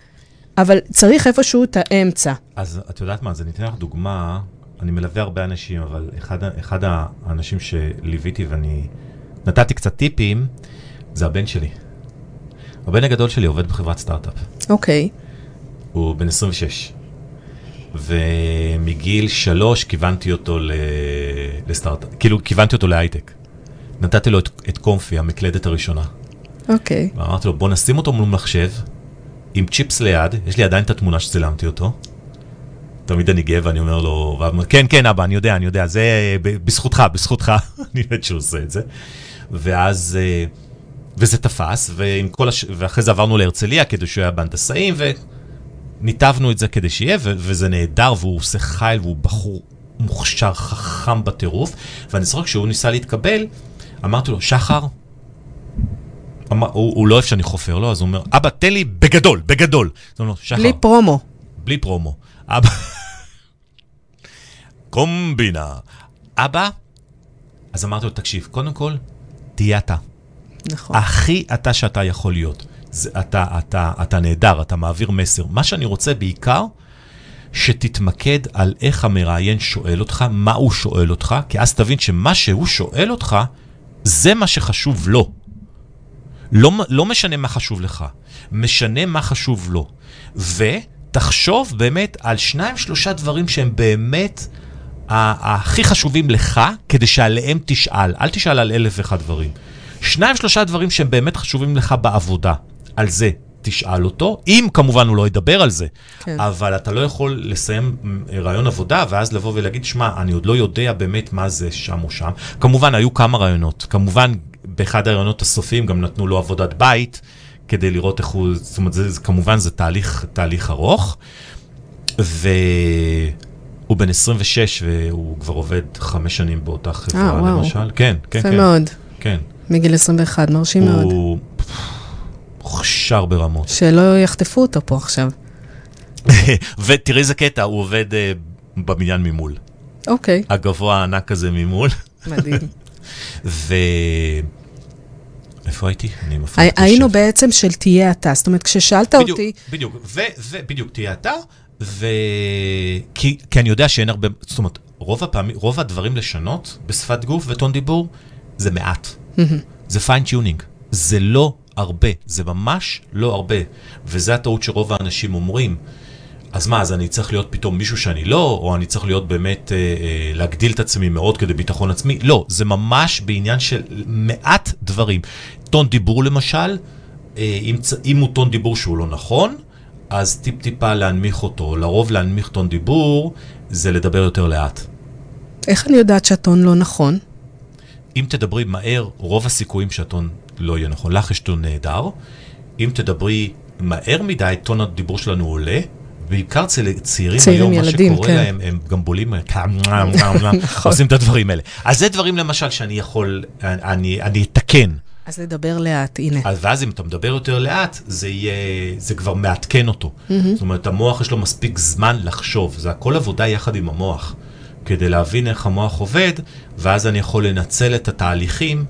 אבל צריך איפשהו את האמצע. אז את יודעת מה, אז אני אתן לך דוגמה, אני מלווה הרבה אנשים, אבל אחד, אחד האנשים שליוויתי ואני נתתי קצת טיפים, זה הבן שלי. הבן הגדול שלי עובד בחברת סטארט-אפ. אוקיי. הוא בן 26. ומגיל שלוש כיוונתי אותו ל... לסטארט-אפ, כאילו כיוונתי אותו להייטק. נתתי לו את, את קומפי, המקלדת הראשונה. אוקיי. ואמרתי לו, בוא נשים אותו מול מחשב, עם צ'יפס ליד, יש לי עדיין את התמונה שצילמתי אותו. תמיד אני גאה ואני אומר לו, כן, כן, אבא, אני יודע, אני יודע, זה בזכותך, בזכותך. אני יודעת שהוא עושה את זה. ואז, אה, וזה תפס, ועם כל הש... ואחרי זה עברנו להרצליה כדי שהוא היה בהנדסאים, וניתבנו את זה כדי שיהיה, ו... וזה נהדר, והוא עושה חייל, והוא בחור מוכשר, חכם בטירוף, ואני זוכר כשהוא ניסה להתקבל, אמרתי לו, שחר, אמר, הוא, הוא לא אוהב שאני חופר לו, אז הוא אומר, אבא, תן לי בגדול, בגדול. אומר, שחר, בלי פרומו. בלי פרומו. אבא... קומבינה. אבא? אז אמרתי לו, תקשיב, קודם כל, תהיה אתה. נכון. הכי אתה שאתה יכול להיות. זה, אתה, אתה, אתה נהדר, אתה מעביר מסר. מה שאני רוצה בעיקר, שתתמקד על איך המראיין שואל אותך, מה הוא שואל אותך, כי אז תבין שמה שהוא שואל אותך, זה מה שחשוב לו. לא, לא משנה מה חשוב לך, משנה מה חשוב לו. ותחשוב באמת על שניים, שלושה דברים שהם באמת הכי חשובים לך, כדי שעליהם תשאל. אל תשאל על אלף ואחד דברים. שניים, שלושה דברים שהם באמת חשובים לך בעבודה. על זה תשאל אותו, אם כמובן הוא לא ידבר על זה. כן. אבל אתה לא יכול לסיים רעיון עבודה, ואז לבוא ולהגיד, שמע, אני עוד לא יודע באמת מה זה שם או שם. כמובן, היו כמה רעיונות. כמובן, באחד הרעיונות הסופיים גם נתנו לו עבודת בית, כדי לראות איך הוא, זאת אומרת, זה, זה, כמובן זה תהליך, תהליך ארוך. והוא בן 26, והוא כבר עובד חמש שנים באותה חברה, אה, וואו. למשל. כן, כן, יפה כן. מאוד. כן. מגיל 21, מרשים מאוד. מוכשר ברמות. שלא יחטפו אותו פה עכשיו. ותראי איזה קטע, הוא עובד אה, בבניין ממול. אוקיי, הגבוה הענק הזה ממול. מדהים. ו... איפה הייתי? אני מפריע. הי- היינו בעצם של תהיה אתה. זאת אומרת, כששאלת בדיוק, אותי, בדיוק, ו- ובדיוק תהיה אתה, ו... כי, כי אני יודע שאין הרבה, זאת אומרת, רוב הפעמים, רוב הדברים לשנות בשפת גוף וטון דיבור, זה מעט. זה fine-tuning. זה לא הרבה, זה ממש לא הרבה. וזה הטעות שרוב האנשים אומרים. אז מה, אז אני צריך להיות פתאום מישהו שאני לא, או אני צריך להיות באמת, אה, אה, להגדיל את עצמי מאוד כדי ביטחון עצמי? לא, זה ממש בעניין של מעט דברים. טון דיבור למשל, אה, אם, אם הוא טון דיבור שהוא לא נכון, אז טיפ-טיפה להנמיך אותו. לרוב להנמיך טון דיבור זה לדבר יותר לאט. איך אני יודעת שהטון לא נכון? אם תדברי מהר, רוב הסיכויים שהטון לא יהיה נכון. לך יש טון נהדר. אם תדברי מהר מדי, טון הדיבור שלנו עולה. בעיקר צעירים צעירים, היום, ילדים, מה שקורה כן. להם, הם גם בולים, עושים את הדברים האלה. אז זה דברים למשל שאני יכול, אני, אני אתקן. אז לדבר לאט, הנה. אז ואז אם אתה מדבר יותר לאט, זה יהיה, זה כבר מעדכן אותו. זאת אומרת, המוח יש לו מספיק זמן לחשוב, זה הכל עבודה יחד עם המוח, כדי להבין איך המוח עובד, ואז אני יכול לנצל את התהליכים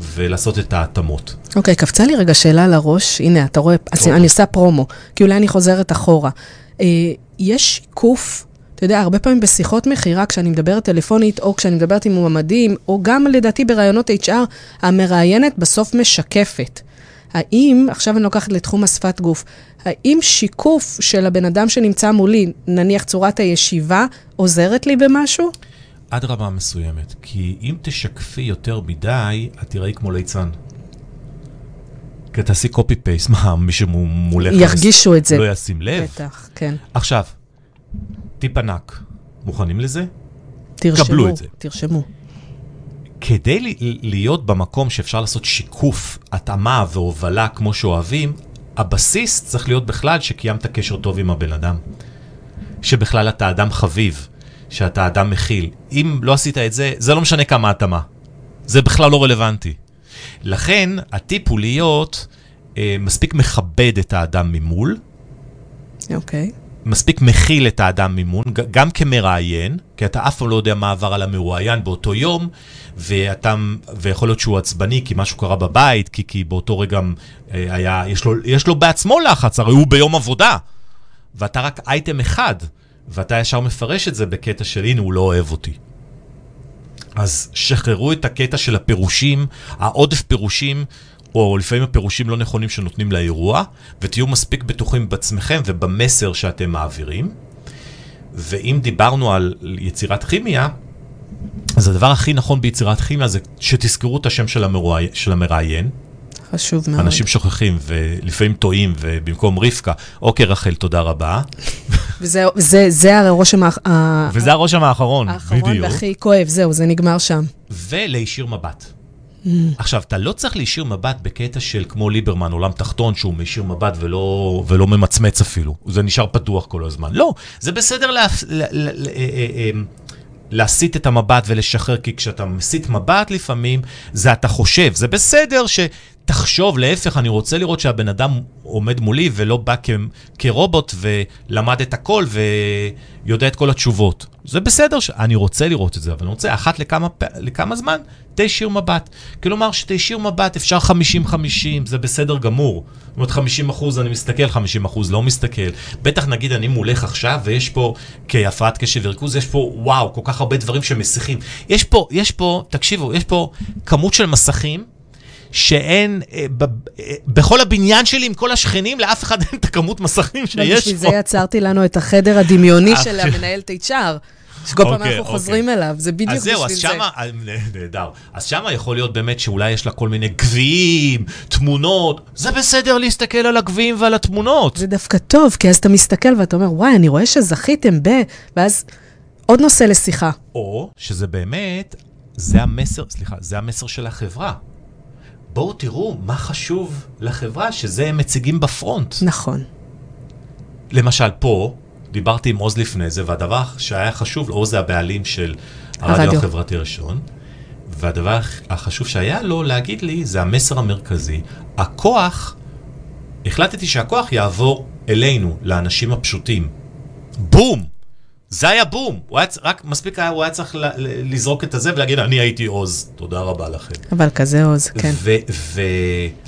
ולעשות את ההתאמות. אוקיי, קפצה לי רגע שאלה לראש. הנה, אתה רואה, אז. אני עושה פרומו, כי אולי אני חוזרת אחורה. אה, יש שיקוף, אתה יודע, הרבה פעמים בשיחות מכירה, כשאני מדברת טלפונית, או כשאני מדברת עם מועמדים, או גם לדעתי בראיונות HR, המראיינת בסוף משקפת. האם, עכשיו אני לוקחת לתחום השפת גוף, האם שיקוף של הבן אדם שנמצא מולי, נניח צורת הישיבה, עוזרת לי במשהו? עד רמה מסוימת, כי אם תשקפי יותר מדי, את תראי כמו ליצן. כי תעשי פייסט, מה, מי שמולך ירגישו את זה. לא ישים לב. בטח, כן. עכשיו, טיפ ענק, מוכנים לזה? תרשמו. קבלו את זה. תרשמו. כדי להיות במקום שאפשר לעשות שיקוף, התאמה והובלה כמו שאוהבים, הבסיס צריך להיות בכלל שקיימת קשר טוב עם הבן אדם. שבכלל אתה אדם חביב, שאתה אדם מכיל. אם לא עשית את זה, זה לא משנה כמה התאמה. זה בכלל לא רלוונטי. לכן, הטיפ הוא להיות אה, מספיק מכבד את האדם ממול, אוקיי. מספיק מכיל את האדם ממון, ג- גם כמראיין, כי אתה אף פעם לא יודע מה עבר על המרואיין באותו יום, ואתה, ויכול להיות שהוא עצבני כי משהו קרה בבית, כי, כי באותו רגע אה, היה, יש לו, יש לו בעצמו לחץ, הרי הוא ביום עבודה, ואתה רק אייטם אחד, ואתה ישר מפרש את זה בקטע של הנה, הוא לא אוהב אותי. אז שחררו את הקטע של הפירושים, העודף פירושים, או לפעמים הפירושים לא נכונים שנותנים לאירוע, ותהיו מספיק בטוחים בעצמכם ובמסר שאתם מעבירים. ואם דיברנו על יצירת כימיה, אז הדבר הכי נכון ביצירת כימיה זה שתזכרו את השם של, המרואי, של המראיין. חשוב מאוד. אנשים שוכחים ולפעמים טועים, ובמקום רבקה, אוקיי רחל, תודה רבה. וזה זה, זה הרי הרושם האח- ה- וזה הרושם האחרון, האחרון בדיוק. והכי כואב, זהו, זה נגמר שם. ולהישיר מבט. עכשיו, אתה לא צריך להישיר מבט בקטע של כמו ליברמן, עולם תחתון, שהוא מישיר מבט ולא, ולא ממצמץ אפילו. זה נשאר פתוח כל הזמן. לא, זה בסדר לה, לה, לה, לה, אה, אה, להסיט את המבט ולשחרר, כי כשאתה מסיט מבט לפעמים, זה אתה חושב. זה בסדר שתחשוב, להפך, אני רוצה לראות שהבן אדם עומד מולי ולא בא כ- כרובוט ולמד את הכל ויודע את כל התשובות. זה בסדר, ש... אני רוצה לראות את זה, אבל אני רוצה אחת לכמה, לכמה זמן, תישיר מבט. כלומר, שתישיר מבט, אפשר 50-50, זה בסדר גמור. זאת אומרת, 50 אחוז אני מסתכל, 50 אחוז לא מסתכל. בטח נגיד אני מולך עכשיו, ויש פה, כהפרעת קשב וריכוז, יש פה, וואו, כל כך הרבה דברים שמסיחים. יש פה, יש פה, תקשיבו, יש פה כמות של מסכים. שאין, אה, ב, אה, בכל הבניין שלי עם כל השכנים, לאף אחד אין את הכמות מסכים שיש פה. בשביל זה יצרתי לנו את החדר הדמיוני של המנהלת HR. שכל פעם אנחנו חוזרים אליו, זה בדיוק בשביל זה. אז זהו, אז שמה, נהדר. אז שמה יכול להיות באמת שאולי יש לה כל מיני גביעים, תמונות, זה בסדר להסתכל על הגביעים ועל התמונות. זה דווקא טוב, כי אז אתה מסתכל ואתה אומר, וואי, אני רואה שזכיתם ב... ואז עוד נושא לשיחה. או שזה באמת, זה המסר, סליחה, זה המסר של החברה. בואו תראו מה חשוב לחברה, שזה הם מציגים בפרונט. נכון. למשל, פה, דיברתי עם עוז לפני זה, והדבר שהיה חשוב, עוז זה הבעלים של הרדיו, הרדיו. החברתי הראשון, והדבר החשוב שהיה לו להגיד לי, זה המסר המרכזי. הכוח, החלטתי שהכוח יעבור אלינו, לאנשים הפשוטים. בום! זה היה בום, הוא היה, רק מספיק היה, הוא היה צריך לזרוק את הזה ולהגיד, אני הייתי עוז, תודה רבה לכם. אבל כזה עוז, כן. ו, ו,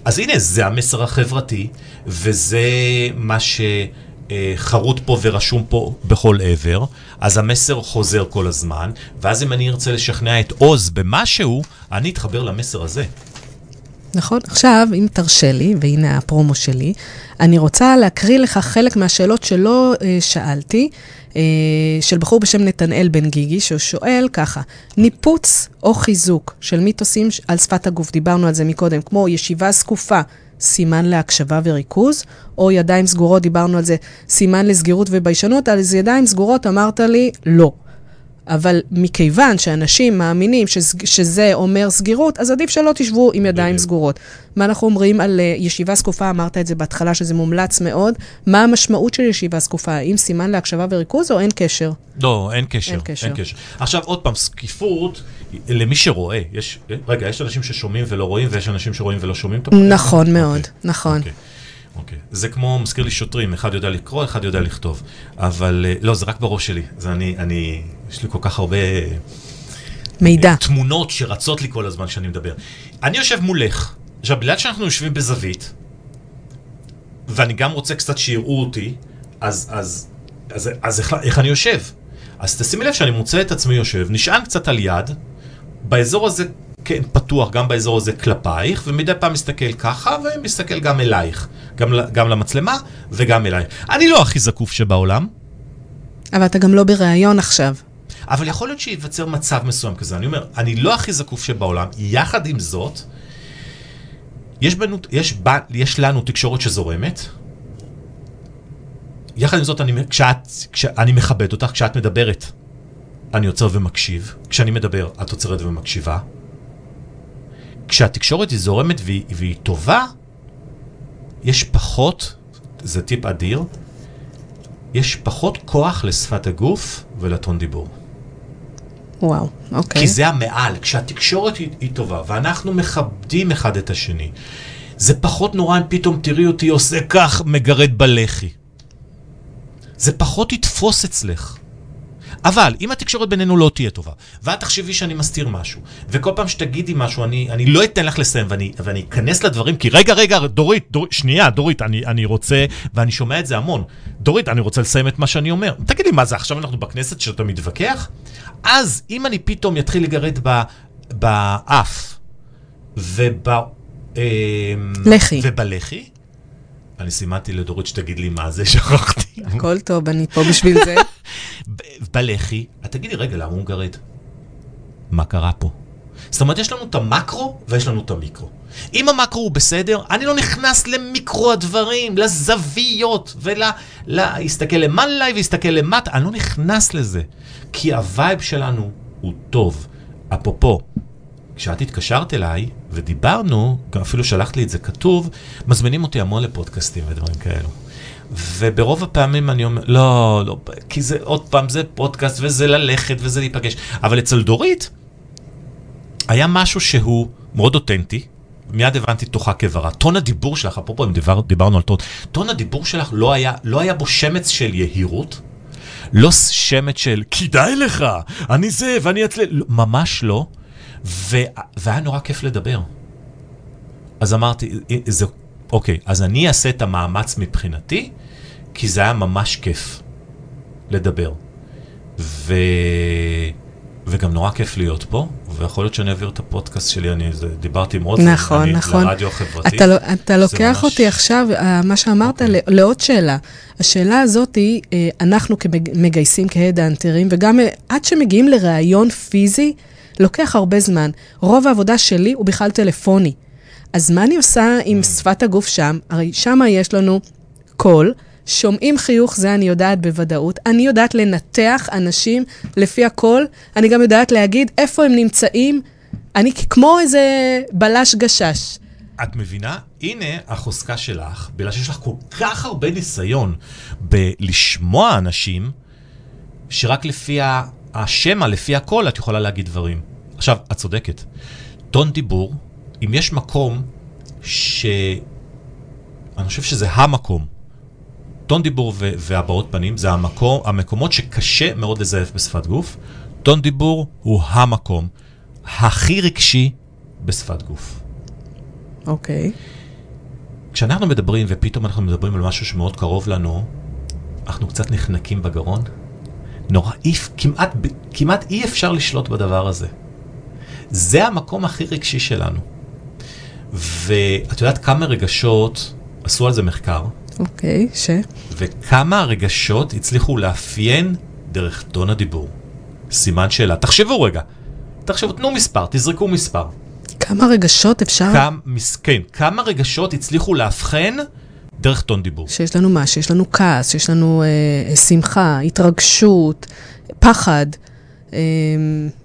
אז הנה, זה המסר החברתי, וזה מה שחרוט פה ורשום פה בכל עבר, אז המסר חוזר כל הזמן, ואז אם אני ארצה לשכנע את עוז במשהו, אני אתחבר למסר הזה. נכון. עכשיו, אם תרשה לי, והנה הפרומו שלי, אני רוצה להקריא לך חלק מהשאלות שלא אה, שאלתי. אה, של בחור בשם נתנאל בן גיגי, שהוא שואל ככה, ניפוץ או חיזוק של מיתוסים על שפת הגוף, דיברנו על זה מקודם, כמו ישיבה זקופה, סימן להקשבה וריכוז, או ידיים סגורות, דיברנו על זה, סימן לסגירות וביישנות, אז ידיים סגורות אמרת לי, לא. אבל מכיוון שאנשים מאמינים שזה, אומר סגירות, אז עדיף שלא תשבו עם ידיים סגורות. מה אנחנו אומרים על uh, ישיבה זקופה? אמרת את זה בהתחלה, שזה מומלץ מאוד. מה המשמעות של ישיבה זקופה? האם סימן להקשבה וריכוז או אין קשר? לא, אין קשר. אין קשר. אין קשר. עכשיו, עוד פעם, זקיפות, למי שרואה, יש, רגע, יש אנשים ששומעים ולא רואים, ויש אנשים שרואים ולא שומעים? נכון מאוד, okay. נכון. Okay. אוקיי. זה כמו, מזכיר לי שוטרים, אחד יודע לקרוא, אחד יודע לכתוב. אבל אה, לא, זה רק בראש שלי. זה אני, אני, יש לי כל כך הרבה... מידע. תמונות שרצות לי כל הזמן כשאני מדבר. אני יושב מולך. עכשיו, בגלל שאנחנו יושבים בזווית, ואני גם רוצה קצת שיראו אותי, אז, אז, אז, אז, אז איך, איך אני יושב? אז תשימי לב שאני מוצא את עצמי יושב, נשען קצת על יד, באזור הזה כן, פתוח גם באזור הזה כלפייך, ומדי פעם מסתכל ככה, ומסתכל גם אלייך. גם, גם למצלמה וגם אלייך. אני לא הכי זקוף שבעולם. אבל אתה גם לא בריאיון עכשיו. אבל יכול להיות שייווצר מצב מסוים כזה. אני אומר, אני לא הכי זקוף שבעולם, יחד עם זאת, יש, בנו, יש, יש לנו תקשורת שזורמת. יחד עם זאת, אני, כשאת, כשאני מכבד אותך, כשאת מדברת, אני עוצר ומקשיב. כשאני מדבר, את עוצרת ומקשיבה. כשהתקשורת היא זורמת והיא, והיא טובה, יש פחות, זה טיפ אדיר, יש פחות כוח לשפת הגוף ולטון דיבור. וואו, אוקיי. כי זה המעל, כשהתקשורת היא, היא טובה ואנחנו מכבדים אחד את השני, זה פחות נורא אם פתאום תראי אותי עושה כך, מגרד בלחי. זה פחות יתפוס אצלך. אבל אם התקשורת בינינו לא תהיה טובה, ואת תחשבי שאני מסתיר משהו, וכל פעם שתגידי משהו, אני, אני לא אתן לך לסיים, ואני, ואני אכנס לדברים, כי רגע, רגע, דורית, דורית שנייה, דורית, אני, אני רוצה, ואני שומע את זה המון, דורית, אני רוצה לסיים את מה שאני אומר. תגידי, מה זה, עכשיו אנחנו בכנסת שאתה מתווכח? אז אם אני פתאום אתחיל לגרד באף, וב... אמ, לחי. ובלחי, אני סימנתי לדורית שתגיד לי מה זה, שכחתי. הכל טוב, אני פה בשביל זה. בלחי, את תגידי, רגע, למה הוא מגרד? מה קרה פה? זאת אומרת, יש לנו את המקרו ויש לנו את המיקרו. אם המקרו הוא בסדר, אני לא נכנס למיקרו הדברים, לזוויות, ולהסתכל למעלה ולהסתכל למטה, אני לא נכנס לזה. כי ה vibe שלנו הוא טוב. אפרופו, כשאת התקשרת אליי ודיברנו, אפילו שלחת לי את זה כתוב, מזמינים אותי המון לפודקאסטים ודברים כאלו. וברוב הפעמים אני אומר, לא, לא, כי זה עוד פעם, זה פודקאסט וזה ללכת וזה להיפגש. אבל אצל דורית היה משהו שהוא מאוד אותנטי, מיד הבנתי תוכה כברה. טון הדיבור שלך, אפרופו אם דיבר, דיברנו על טון, טון הדיבור שלך לא היה, לא היה בו שמץ של יהירות, לא שמץ של כדאי לך, אני זה ואני אצלי, לא, ממש לא, והיה נורא כיף לדבר. אז אמרתי, זה, אוקיי, אז אני אעשה את המאמץ מבחינתי, כי זה היה ממש כיף לדבר. ו... וגם נורא כיף להיות פה, ויכול להיות שאני אעביר את הפודקאסט שלי, אני זה, דיברתי עם עוד נכון, אני, נכון. לרדיו החברתי. אתה, לא- אתה לוקח ממש... אותי עכשיו, אה, מה שאמרת, okay. אוקיי. לעוד שאלה. השאלה הזאת היא, אה, אנחנו כמגייסים כהדאנטרים, וגם אה, עד שמגיעים לראיון פיזי, לוקח הרבה זמן. רוב העבודה שלי הוא בכלל טלפוני. אז מה אני עושה עם mm. שפת הגוף שם? הרי שם יש לנו קול. שומעים חיוך, זה אני יודעת בוודאות. אני יודעת לנתח אנשים לפי הקול. אני גם יודעת להגיד איפה הם נמצאים. אני כמו איזה בלש גשש. את מבינה? הנה החוזקה שלך, בגלל שיש לך כל כך הרבה ניסיון בלשמוע אנשים, שרק לפי השמע, לפי הקול, את יכולה להגיד דברים. עכשיו, את צודקת. טון דיבור, אם יש מקום ש... אני חושב שזה המקום טון דיבור והבעות פנים זה המקום, המקומות שקשה מאוד לזייף בשפת גוף. טון דיבור הוא המקום הכי רגשי בשפת גוף. אוקיי. Okay. כשאנחנו מדברים, ופתאום אנחנו מדברים על משהו שמאוד קרוב לנו, אנחנו קצת נחנקים בגרון. נורא, אי, כמעט, כמעט אי אפשר לשלוט בדבר הזה. זה המקום הכי רגשי שלנו. ואת יודעת כמה רגשות, עשו על זה מחקר, אוקיי, okay, ש? וכמה הרגשות הצליחו לאפיין דרך טון הדיבור. סימן שאלה. תחשבו רגע. תחשבו, תנו מספר, תזרקו מספר. כמה רגשות אפשר? כמה, כן, כמה רגשות הצליחו לאבחן דרך טון דיבור. שיש לנו מה? שיש לנו כעס, שיש לנו אה, שמחה, התרגשות, פחד. אה,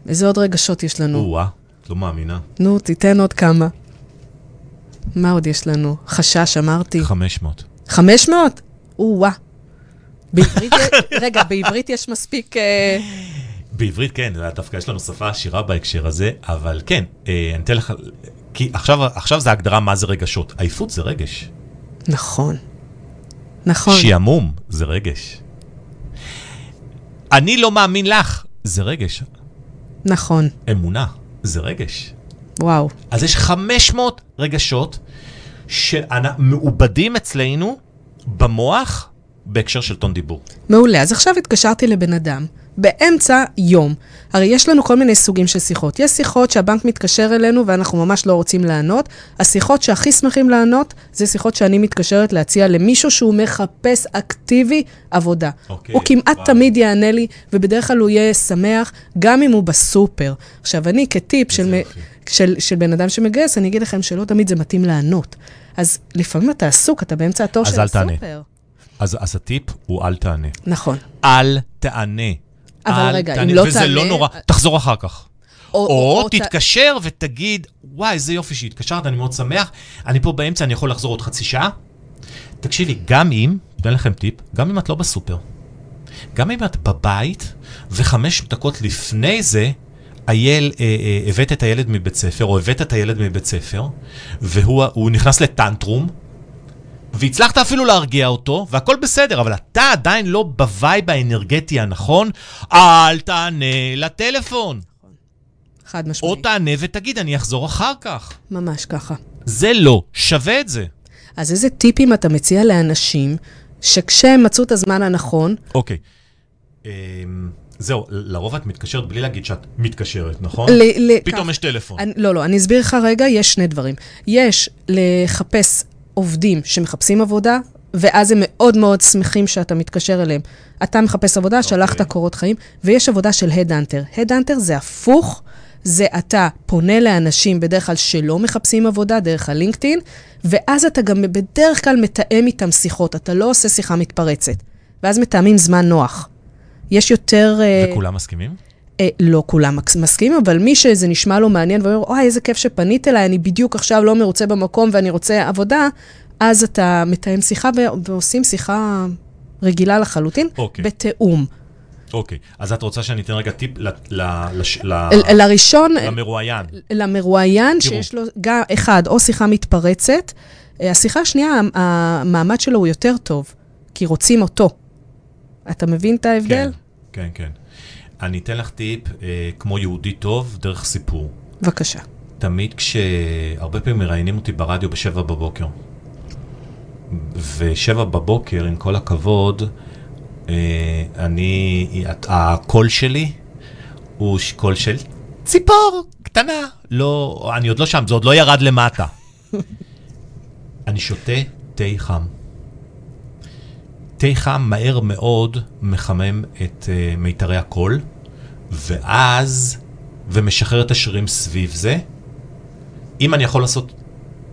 איזה עוד רגשות יש לנו? או-אה, את לא מאמינה. נו, תיתן עוד כמה. מה עוד יש לנו? חשש, אמרתי. 500. 500? או-אה. בעברית, רגע, בעברית יש מספיק... אה, בעברית כן, דווקא יש לנו שפה עשירה בהקשר הזה, אבל כן, אה, אני אתן לך, כי עכשיו, עכשיו זה הגדרה מה זה רגשות. עייפות זה רגש. נכון. נכון. שעמום זה רגש. אני לא מאמין לך, זה רגש. נכון. אמונה, זה רגש. וואו. אז יש 500 רגשות שמעובדים אצלנו במוח בהקשר של טון דיבור. מעולה. אז עכשיו התקשרתי לבן אדם, באמצע יום. הרי יש לנו כל מיני סוגים של שיחות. יש שיחות שהבנק מתקשר אלינו ואנחנו ממש לא רוצים לענות. השיחות שהכי שמחים לענות, זה שיחות שאני מתקשרת להציע למישהו שהוא מחפש אקטיבי עבודה. אוקיי, הוא כמעט וואו. תמיד יענה לי, ובדרך כלל הוא יהיה שמח, גם אם הוא בסופר. עכשיו, אני כטיפ של, של, של בן אדם שמגייס, אני אגיד לכם שלא תמיד זה מתאים לענות. אז לפעמים אתה עסוק, אתה באמצע התור של הסופר. תענה. אז, אז הטיפ הוא אל תענה. נכון. אל תענה. אבל רגע, אם לא תענה... וזה לא נורא, תחזור אחר כך. או, או, או, או תתקשר ת... ותגיד, וואי, איזה יופי שהתקשרת, אני מאוד שמח, אני פה באמצע, אני יכול לחזור עוד חצי שעה? תקשיבי, גם אם, אתן לכם טיפ, גם אם את לא בסופר, גם אם את בבית, וחמש דקות לפני זה, אייל, אה, אה, הבאת את הילד מבית ספר, או הבאת את הילד מבית ספר, והוא נכנס ל tantrum, והצלחת אפילו להרגיע אותו, והכל בסדר, אבל אתה עדיין לא ב vibe האנרגטי הנכון, אל תענה לטלפון. חד משמעית. או תענה ותגיד, אני אחזור אחר כך. ממש ככה. זה לא שווה את זה. אז איזה טיפים אתה מציע לאנשים שכשהם מצאו את הזמן הנכון... אוקיי. אמ, זהו, לרוב את מתקשרת בלי להגיד שאת מתקשרת, נכון? ל- ל- פתאום כך. יש טלפון. אני, לא, לא, אני אסביר לך רגע, יש שני דברים. יש לחפש עובדים שמחפשים עבודה, ואז הם מאוד מאוד שמחים שאתה מתקשר אליהם. אתה מחפש עבודה, okay. שלחת אוקיי. קורות חיים, ויש עבודה של הדאנטר. הדאנטר זה הפוך, זה אתה פונה לאנשים בדרך כלל שלא מחפשים עבודה, דרך הלינקדאין, ואז אתה גם בדרך כלל מתאם איתם שיחות, אתה לא עושה שיחה מתפרצת. ואז מתאמים זמן נוח. יש יותר... אה, וכולם uh, מסכימים? אה, לא כולם מס- מסכימים, אבל מי שזה נשמע לו מעניין ואומר, אוי, איזה כיף שפנית אליי, אני בדיוק עכשיו לא מרוצה במקום ואני רוצה עבודה, אז אתה מתאם שיחה ועושים שיחה רגילה לחלוטין, אוקיי. בתיאום. אוקיי, אז את רוצה שאני אתן רגע טיפ ל- ל- ל- ל- לראשון, למרואיין. למרואיין. שיש לו גם, אחד, או שיחה מתפרצת, אה, השיחה השנייה, המ- המעמד שלו הוא יותר טוב, כי רוצים אותו. אתה מבין את ההבדל? כן, כן, כן. אני אתן לך טיפ, אה, כמו יהודי טוב, דרך סיפור. בבקשה. תמיד כש... הרבה פעמים מראיינים אותי ברדיו בשבע בבוקר. ושבע בבוקר, עם כל הכבוד, אה, אני... הקול שלי הוא קול של ציפור קטנה. לא, אני עוד לא שם, זה עוד לא ירד למטה. אני שותה תה חם. תה חם מהר מאוד מחמם את uh, מיתרי הקול, ואז, ומשחרר את השרירים סביב זה. אם אני יכול לעשות,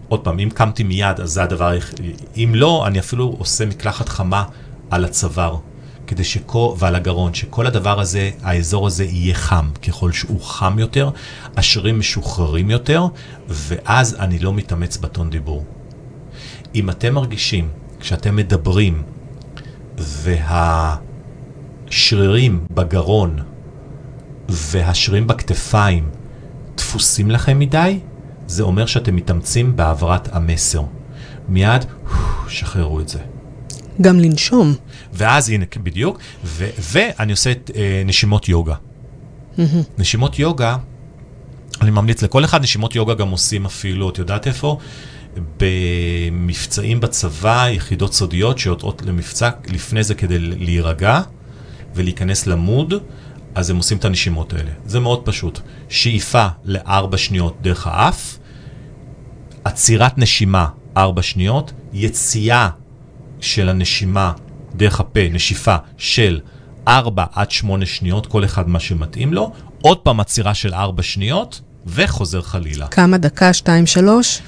עוד פעם, אם קמתי מיד, אז זה הדבר היחידי. אם לא, אני אפילו עושה מקלחת חמה על הצוואר, כדי שכל, ועל הגרון, שכל הדבר הזה, האזור הזה יהיה חם. ככל שהוא חם יותר, השרירים משוחררים יותר, ואז אני לא מתאמץ בטון דיבור. אם אתם מרגישים, כשאתם מדברים, והשרירים בגרון והשרירים בכתפיים דפוסים לכם מדי, זה אומר שאתם מתאמצים בהעברת המסר. מיד, שחררו את זה. גם לנשום. ואז, הנה, בדיוק, ו- ואני עושה את אה, נשימות יוגה. נשימות יוגה, אני ממליץ לכל אחד, נשימות יוגה גם עושים אפילו, את יודעת איפה? במבצעים בצבא, יחידות סודיות שיוצאות למבצע לפני זה כדי להירגע ולהיכנס למוד, אז הם עושים את הנשימות האלה. זה מאוד פשוט. שאיפה לארבע שניות דרך האף, עצירת נשימה ארבע שניות, יציאה של הנשימה דרך הפה, נשיפה של 4 עד 8 שניות, כל אחד מה שמתאים לו, עוד פעם עצירה של 4 שניות, וחוזר חלילה. כמה דקה, שתיים, שלוש?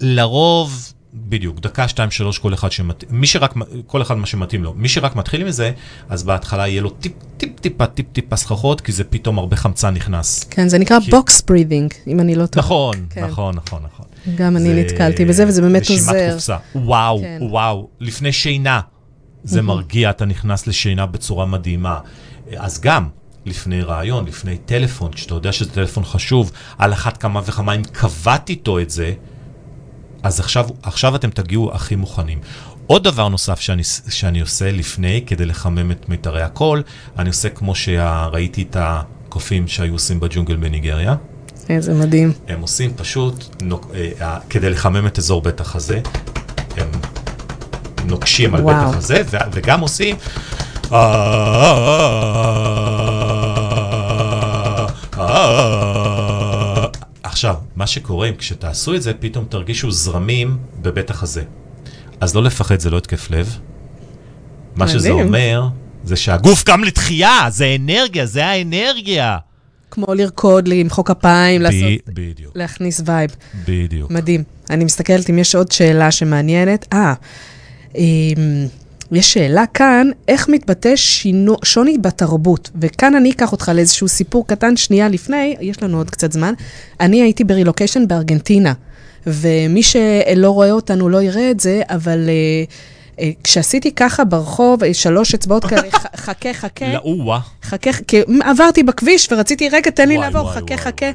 לרוב, בדיוק, דקה, שתיים, שלוש, כל אחד שמתאים, מי שרק, כל אחד מה שמתאים לו. מי שרק מתחיל עם זה, אז בהתחלה יהיה לו טיפ, טיפ, טיפה, טיפ, טיפה סחרחורת, כי זה פתאום הרבה חמצן נכנס. כן, זה נקרא כי- box breathing, אם אני לא טועה. נכון, כן. נכון, נכון, נכון. גם אני זה נתקלתי בזה, וזה באמת עוזר. קופסה. וואו, כן. וואו. לפני שינה, זה מרגיע, אתה נכנס לשינה בצורה מדהימה. אז גם, לפני ריאיון, לפני טלפון, כשאתה יודע שזה טלפון חשוב, על אחת כמה וכמה, אם קבעת איתו את זה, אז עכשיו, עכשיו אתם תגיעו הכי מוכנים. עוד דבר נוסף שאני, שאני עושה לפני, כדי לחמם את מיתרי הקול, אני עושה כמו שראיתי את הקופים שהיו עושים בג'ונגל בניגריה. איזה מדהים. הם עושים פשוט, נוק, אה, אה, כדי לחמם את אזור בית החזה, הם נוקשים על וואו. בית החזה, ו- וגם עושים... עכשיו, מה שקורה, כשתעשו את זה, פתאום תרגישו זרמים בבית החזה. אז לא לפחד, זה לא התקף לב. מה שזה. אומר, זה שהגוף קם לתחייה, זה אנרגיה, זה האנרגיה. כמו לרקוד, למחוא כפיים, לעשות, ב- בדיוק, להכניס vibe. בדיוק. מדהים. אני מסתכלת אם יש עוד שאלה שמעניינת. אה, אמ, יש שאלה כאן, איך מתבטא שינו, שוני בתרבות? וכאן אני אקח אותך לאיזשהו סיפור קטן שנייה לפני, יש לנו עוד קצת זמן. אני הייתי ברילוקיישן בארגנטינה, ומי שלא רואה אותנו לא יראה את זה, אבל... אה, אה, כשעשיתי ככה ברחוב, אה, שלוש אצבעות כאלה, חכה, חכה, לאוה. חכה, כי עברתי בכביש ורציתי, רגע, תן לי לעבור, חכה, חכה.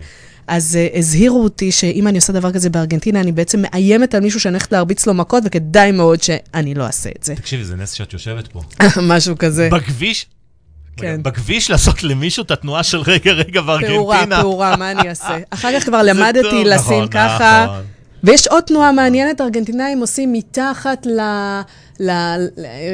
אז uh, הזהירו אותי שאם אני עושה דבר כזה בארגנטינה, אני בעצם מאיימת על מישהו שאני הולכת להרביץ לו מכות, וכדאי מאוד שאני לא אעשה את זה. תקשיבי, זה נס שאת יושבת פה. משהו כזה. בכביש, כן. בכביש לעשות למישהו את התנועה של רגע, רגע פעורה, בארגנטינה. פעורה, מה אני אעשה? אחר כך כבר למדתי טוב, לשים נכון, ככה. נכון. ויש עוד תנועה מעניינת, ארגנטינאים עושים מתחת ל, ל,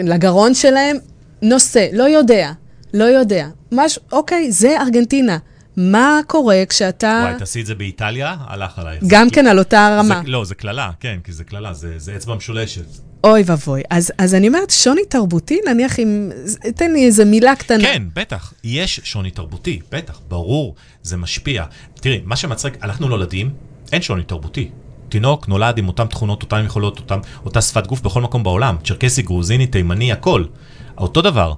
לגרון שלהם, נושא, לא יודע, לא יודע. משהו, אוקיי, זה ארגנטינה. מה קורה כשאתה... וואי, תעשי את זה באיטליה, הלך עלייך. גם כן על אותה זה- רמה. לא, זה קללה, כן, כי זה קללה, זה זה אצבע משולשת. אוי ואבוי. אז, אז אני אומרת, שוני תרבותי, נניח אם... תן לי איזה מילה קטנה. כן, בטח, יש שוני תרבותי, בטח, ברור, זה משפיע. תראי, מה שמצחיק, אנחנו נולדים, אין שוני תרבותי. תינוק נולד עם אותן תכונות, אותן יכולות, אותם, אותה שפת גוף בכל מקום בעולם. צ'רקסי, גרוזיני, תימני, הכל. אותו דבר,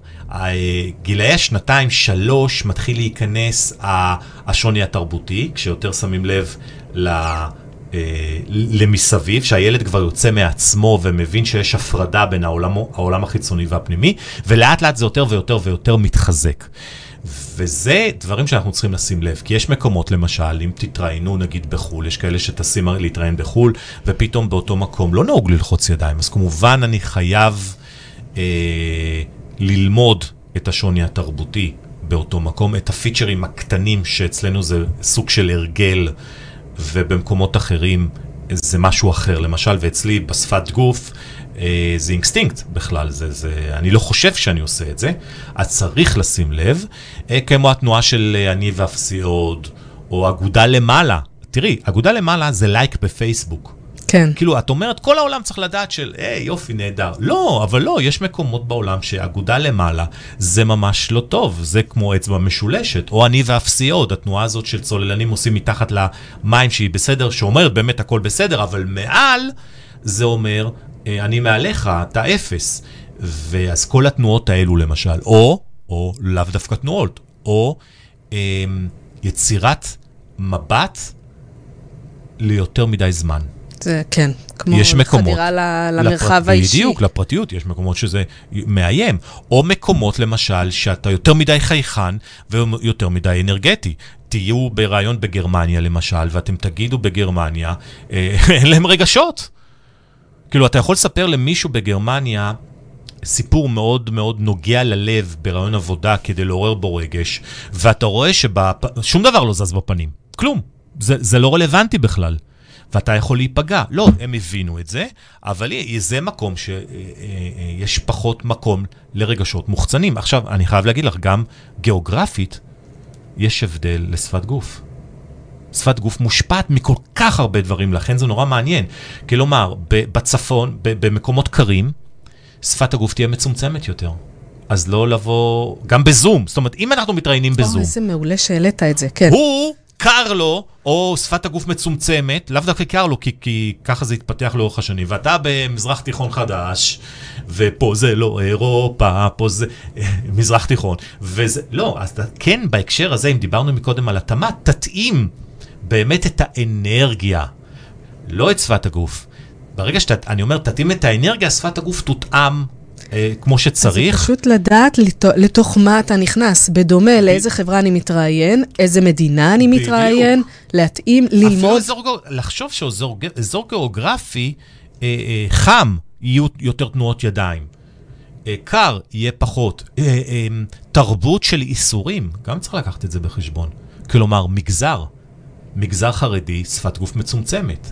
גילאי השנתיים, שלוש, מתחיל להיכנס השוני התרבותי, כשיותר שמים לב ל... אה, למסביב, שהילד כבר יוצא מעצמו ומבין שיש הפרדה בין העולם, העולם החיצוני והפנימי, ולאט לאט זה יותר ויותר ויותר מתחזק. וזה דברים שאנחנו צריכים לשים לב, כי יש מקומות, למשל, אם תתראיינו נגיד בחו"ל, יש כאלה שטסים להתראיין בחו"ל, ופתאום באותו מקום לא נהוג ללחוץ ידיים, אז כמובן אני חייב אה, ללמוד את השוני התרבותי באותו מקום, את הפיצ'רים הקטנים שאצלנו זה סוג של הרגל. ובמקומות אחרים זה משהו אחר. למשל, ואצלי בשפת גוף, אה, זה אינסטינקט בכלל, זה, זה, אני לא חושב שאני עושה את זה, אז צריך לשים לב, אה, כמו התנועה של אה, אני ואפסי עוד, או אגודה למעלה. תראי, אגודה למעלה זה לייק בפייסבוק. כן. כאילו, את אומרת, כל העולם צריך לדעת של, היי, יופי, נהדר. לא, אבל לא, יש מקומות בעולם שאגודה למעלה זה ממש לא טוב, זה כמו אצבע משולשת, או אני ואפסיות, התנועה הזאת של צוללנים עושים מתחת למים שהיא בסדר, שאומרת באמת הכל בסדר, אבל מעל, זה אומר, אה, אני מעליך, אתה אפס. ואז כל התנועות האלו למשל, או, או לאו דווקא תנועות, או אה, יצירת מבט ליותר מדי זמן. זה כן, כמו יש מקומות, חדירה למרחב לפרט, האישי. בדיוק, לפרטיות, יש מקומות שזה מאיים. או מקומות, למשל, שאתה יותר מדי חייכן ויותר מדי אנרגטי. תהיו ברעיון בגרמניה, למשל, ואתם תגידו בגרמניה, אה, אין להם רגשות. כאילו, אתה יכול לספר למישהו בגרמניה סיפור מאוד מאוד נוגע ללב ברעיון עבודה כדי לעורר בו רגש, ואתה רואה ששום דבר לא זז בפנים, כלום. זה, זה לא רלוונטי בכלל. ואתה יכול להיפגע. לא, הם הבינו את זה, אבל זה מקום שיש אה, אה, פחות מקום לרגשות מוחצנים. עכשיו, אני חייב להגיד לך, גם גיאוגרפית, יש הבדל לשפת גוף. שפת גוף מושפעת מכל כך הרבה דברים, לכן זה נורא מעניין. כלומר, בצפון, במקומות קרים, שפת הגוף תהיה מצומצמת יותר. אז לא לבוא, גם בזום. זאת אומרת, אם אנחנו מתראיינים בזום... איזה מעולה שהעלית את זה, כן. הוא קר לו, או שפת הגוף מצומצמת, לאו דווקא קר לו, כי, כי ככה זה התפתח לאורך השנים, ואתה במזרח תיכון חדש, ופה זה לא אירופה, פה זה מזרח תיכון, וזה, לא, אז כן בהקשר הזה, אם דיברנו מקודם על התאמה, תתאים באמת את האנרגיה, לא את שפת הגוף. ברגע שאתה, אני אומר, תתאים את האנרגיה, שפת הגוף תותאם כמו שצריך. אז פשוט לדעת לתוך, לתוך מה אתה נכנס, בדומה ב... לאיזה חברה אני מתראיין, איזה מדינה אני בדיוק. מתראיין, להתאים, ללמוד. אפילו אזור, לחשוב שאזור גיאוגרפי אה, אה, חם, יהיו יותר תנועות ידיים. אה, קר, יהיה פחות. אה, אה, תרבות של איסורים, גם צריך לקחת את זה בחשבון. כלומר, מגזר, מגזר חרדי, שפת גוף מצומצמת.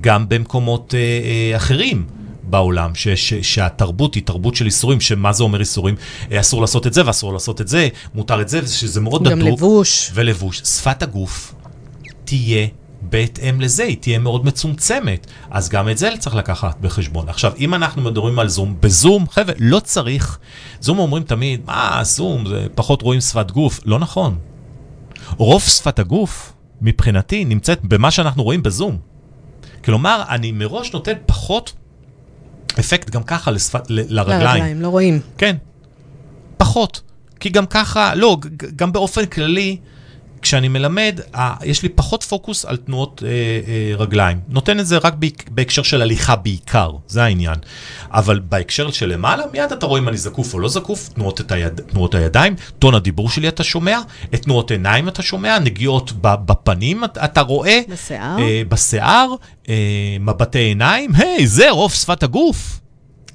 גם במקומות אה, אה, אחרים. בעולם, ש, ש, שהתרבות היא תרבות של איסורים, שמה זה אומר איסורים? אה, אסור לעשות את זה ואסור לעשות את זה, מותר את זה, שזה מאוד דדוק. גם לבוש. ולבוש. שפת הגוף תהיה בהתאם לזה, היא תהיה מאוד מצומצמת. אז גם את זה צריך לקחת בחשבון. עכשיו, אם אנחנו מדברים על זום, בזום, חבר'ה, לא צריך. זום אומרים תמיד, מה, זום, זה פחות רואים שפת גוף. לא נכון. רוב שפת הגוף, מבחינתי, נמצאת במה שאנחנו רואים בזום. כלומר, אני מראש נותן פחות אפקט גם ככה לשפת, ל, לרגליים. לרגליים, לא רואים. כן, פחות. כי גם ככה, לא, גם באופן כללי, כשאני מלמד, יש לי פחות פוקוס על תנועות אה, אה, רגליים. נותן את זה רק בהקשר של הליכה בעיקר, זה העניין. אבל בהקשר של למעלה, מיד אתה רואה אם אני זקוף או לא זקוף, תנועות, היד, תנועות הידיים, טון הדיבור שלי אתה שומע, את תנועות עיניים אתה שומע, נגיעות בפנים אתה רואה. בשיער. אה, בשיער, אה, מבטי עיניים, היי, זה רוב שפת הגוף.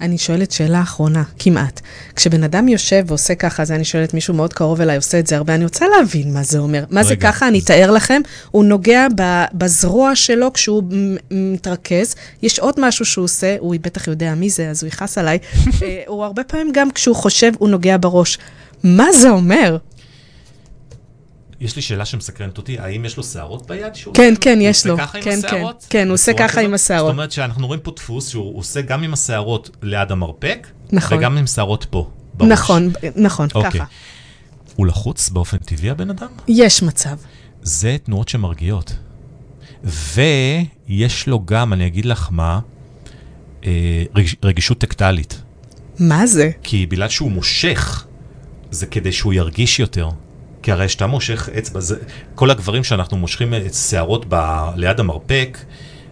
אני שואלת שאלה אחרונה, כמעט. כשבן אדם יושב ועושה ככה, זה אני שואלת מישהו מאוד קרוב אליי, עושה את זה הרבה, אני רוצה להבין מה זה אומר. מה רגע. זה ככה, אני אתאר לכם. הוא נוגע בזרוע שלו כשהוא מתרכז. יש עוד משהו שהוא עושה, הוא בטח יודע מי זה, אז הוא יכעס עליי. אה, הוא הרבה פעמים גם כשהוא חושב, הוא נוגע בראש. מה זה אומר? יש לי שאלה שמסקרנת אותי, האם יש לו שערות ביד? כן, כן, יש לו. הוא עושה ככה כן, עם כן. השערות? כן, הוא עושה ככה עם השערות. זאת אומרת שאנחנו רואים פה דפוס שהוא עושה גם עם השערות ליד המרפק, נכון. וגם עם שערות פה, בראש. נכון, נכון, אוקיי. ככה. הוא לחוץ באופן טבעי, הבן אדם? יש מצב. זה תנועות שמרגיעות. ויש לו גם, אני אגיד לך מה, אה, רג- רגישות טקטלית. מה זה? כי בגלל שהוא מושך, זה כדי שהוא ירגיש יותר. כי הרי כשאתה מושך אצבע, זה, כל הגברים שאנחנו מושכים את שערות ב, ליד המרפק,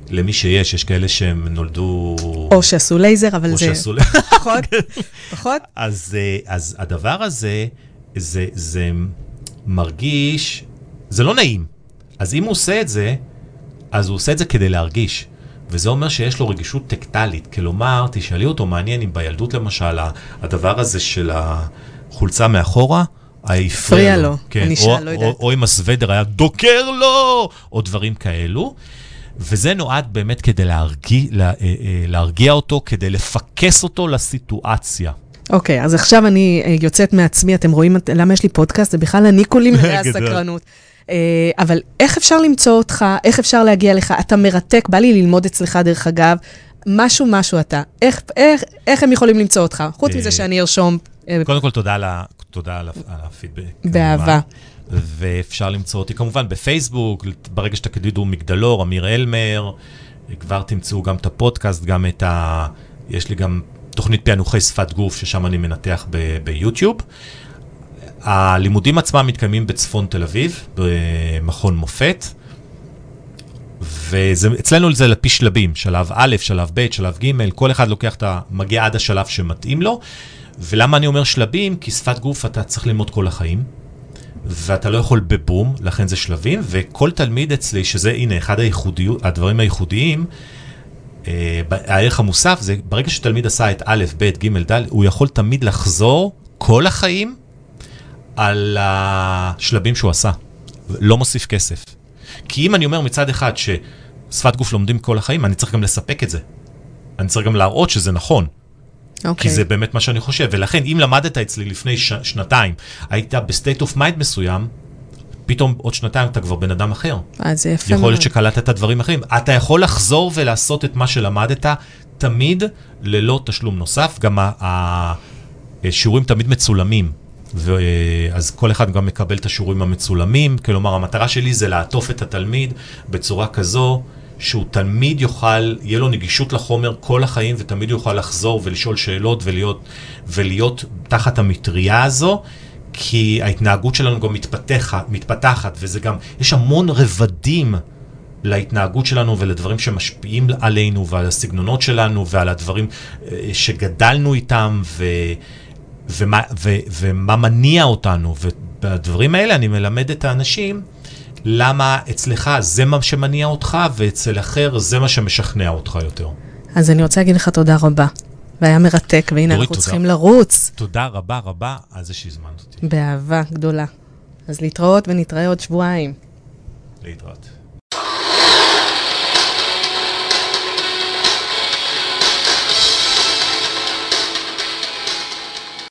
למי שיש, יש כאלה שהם נולדו... או שעשו לייזר, אבל או זה שעשו... פחות, פחות. אז, אה, אז הדבר הזה, זה, זה מרגיש, זה לא נעים. אז אם הוא עושה את זה, אז הוא עושה את זה כדי להרגיש. וזה אומר שיש לו רגישות טקטלית. כלומר, תשאלי אותו, מעניין אם בילדות למשל, הדבר הזה של החולצה מאחורה, הפריע לו. כן, שאל, לא יודעת. או, או אם הסוודר היה דוקר לו, או דברים כאלו. וזה נועד באמת כדי להרגיע, לה, אה, אה, להרגיע אותו, כדי לפקס אותו לסיטואציה. אוקיי, אז עכשיו אני אה, יוצאת מעצמי, אתם רואים למה יש לי פודקאסט? זה בכלל אני כולי מלאה גדול. סקרנות. אה, אבל איך אפשר למצוא אותך? איך אפשר להגיע לך? אתה מרתק, בא לי ללמוד אצלך, דרך אגב. משהו, משהו אתה. איך, איך, איך הם יכולים למצוא אותך? חוץ מזה שאני ארשום קודם כל, תודה תודה על, הפידבק. באהבה. ואפשר למצוא אותי כמובן בפייסבוק, ברגע שתקדידו מגדלור, אמיר אלמר, כבר תמצאו גם את הפודקאסט, גם את ה... יש לי גם תוכנית פענוחי שפת גוף, ששם אני מנתח ב- ביוטיוב. הלימודים עצמם מתקיימים בצפון תל אביב, במכון מופת. ואצלנו זה לפי שלבים, שלב א', שלב ב', שלב ג', כל אחד לוקח את ה... מגיע עד השלב שמתאים לו. ולמה אני אומר שלבים? כי שפת גוף אתה צריך ללמוד כל החיים, ואתה לא יכול בבום, לכן זה שלבים, וכל תלמיד אצלי, שזה, הנה, אחד הייחודיות, הדברים הייחודיים, אה, הערך המוסף זה, ברגע שתלמיד עשה את א', ב', ג', ד', הוא יכול תמיד לחזור כל החיים על השלבים שהוא עשה. לא מוסיף כסף. כי אם אני אומר מצד אחד ששפת גוף לומדים כל החיים, אני צריך גם לספק את זה. אני צריך גם להראות שזה נכון. אוקיי. כי זה באמת מה שאני חושב. ולכן, אם למדת אצלי לפני ש... שנתיים, היית ב state of mind מסוים, פתאום עוד שנתיים אתה כבר בן אדם אחר. אז זה יפה יכול מאוד. להיות שקלטת דברים אחרים. אתה יכול לחזור ולעשות את מה שלמדת תמיד ללא תשלום נוסף. גם השיעורים תמיד מצולמים. אז כל אחד גם מקבל את השיעורים המצולמים. כלומר, המטרה שלי זה לעטוף את התלמיד בצורה כזו שהוא תלמיד יוכל, יהיה לו נגישות לחומר כל החיים, ותמיד יוכל לחזור ולשאול שאלות ולהיות, ולהיות תחת המטריה הזו. כי ההתנהגות שלנו גם מתפתחת, מתפתחת, וזה גם, יש המון רבדים להתנהגות שלנו ולדברים שמשפיעים עלינו ועל הסגנונות שלנו ועל הדברים אה, שגדלנו איתם ו, ומה, ו, ומה מניע אותנו. ובדברים האלה אני מלמד את האנשים למה אצלך זה מה שמניע אותך ואצל אחר זה מה שמשכנע אותך יותר. אז אני רוצה להגיד לך תודה רבה. והיה מרתק, והנה דורית, אנחנו תודה. צריכים לרוץ תודה רבה רבה על זה שהזמנת אותי. באהבה גדולה. אז להתראות ונתראה עוד שבועיים. להתראות.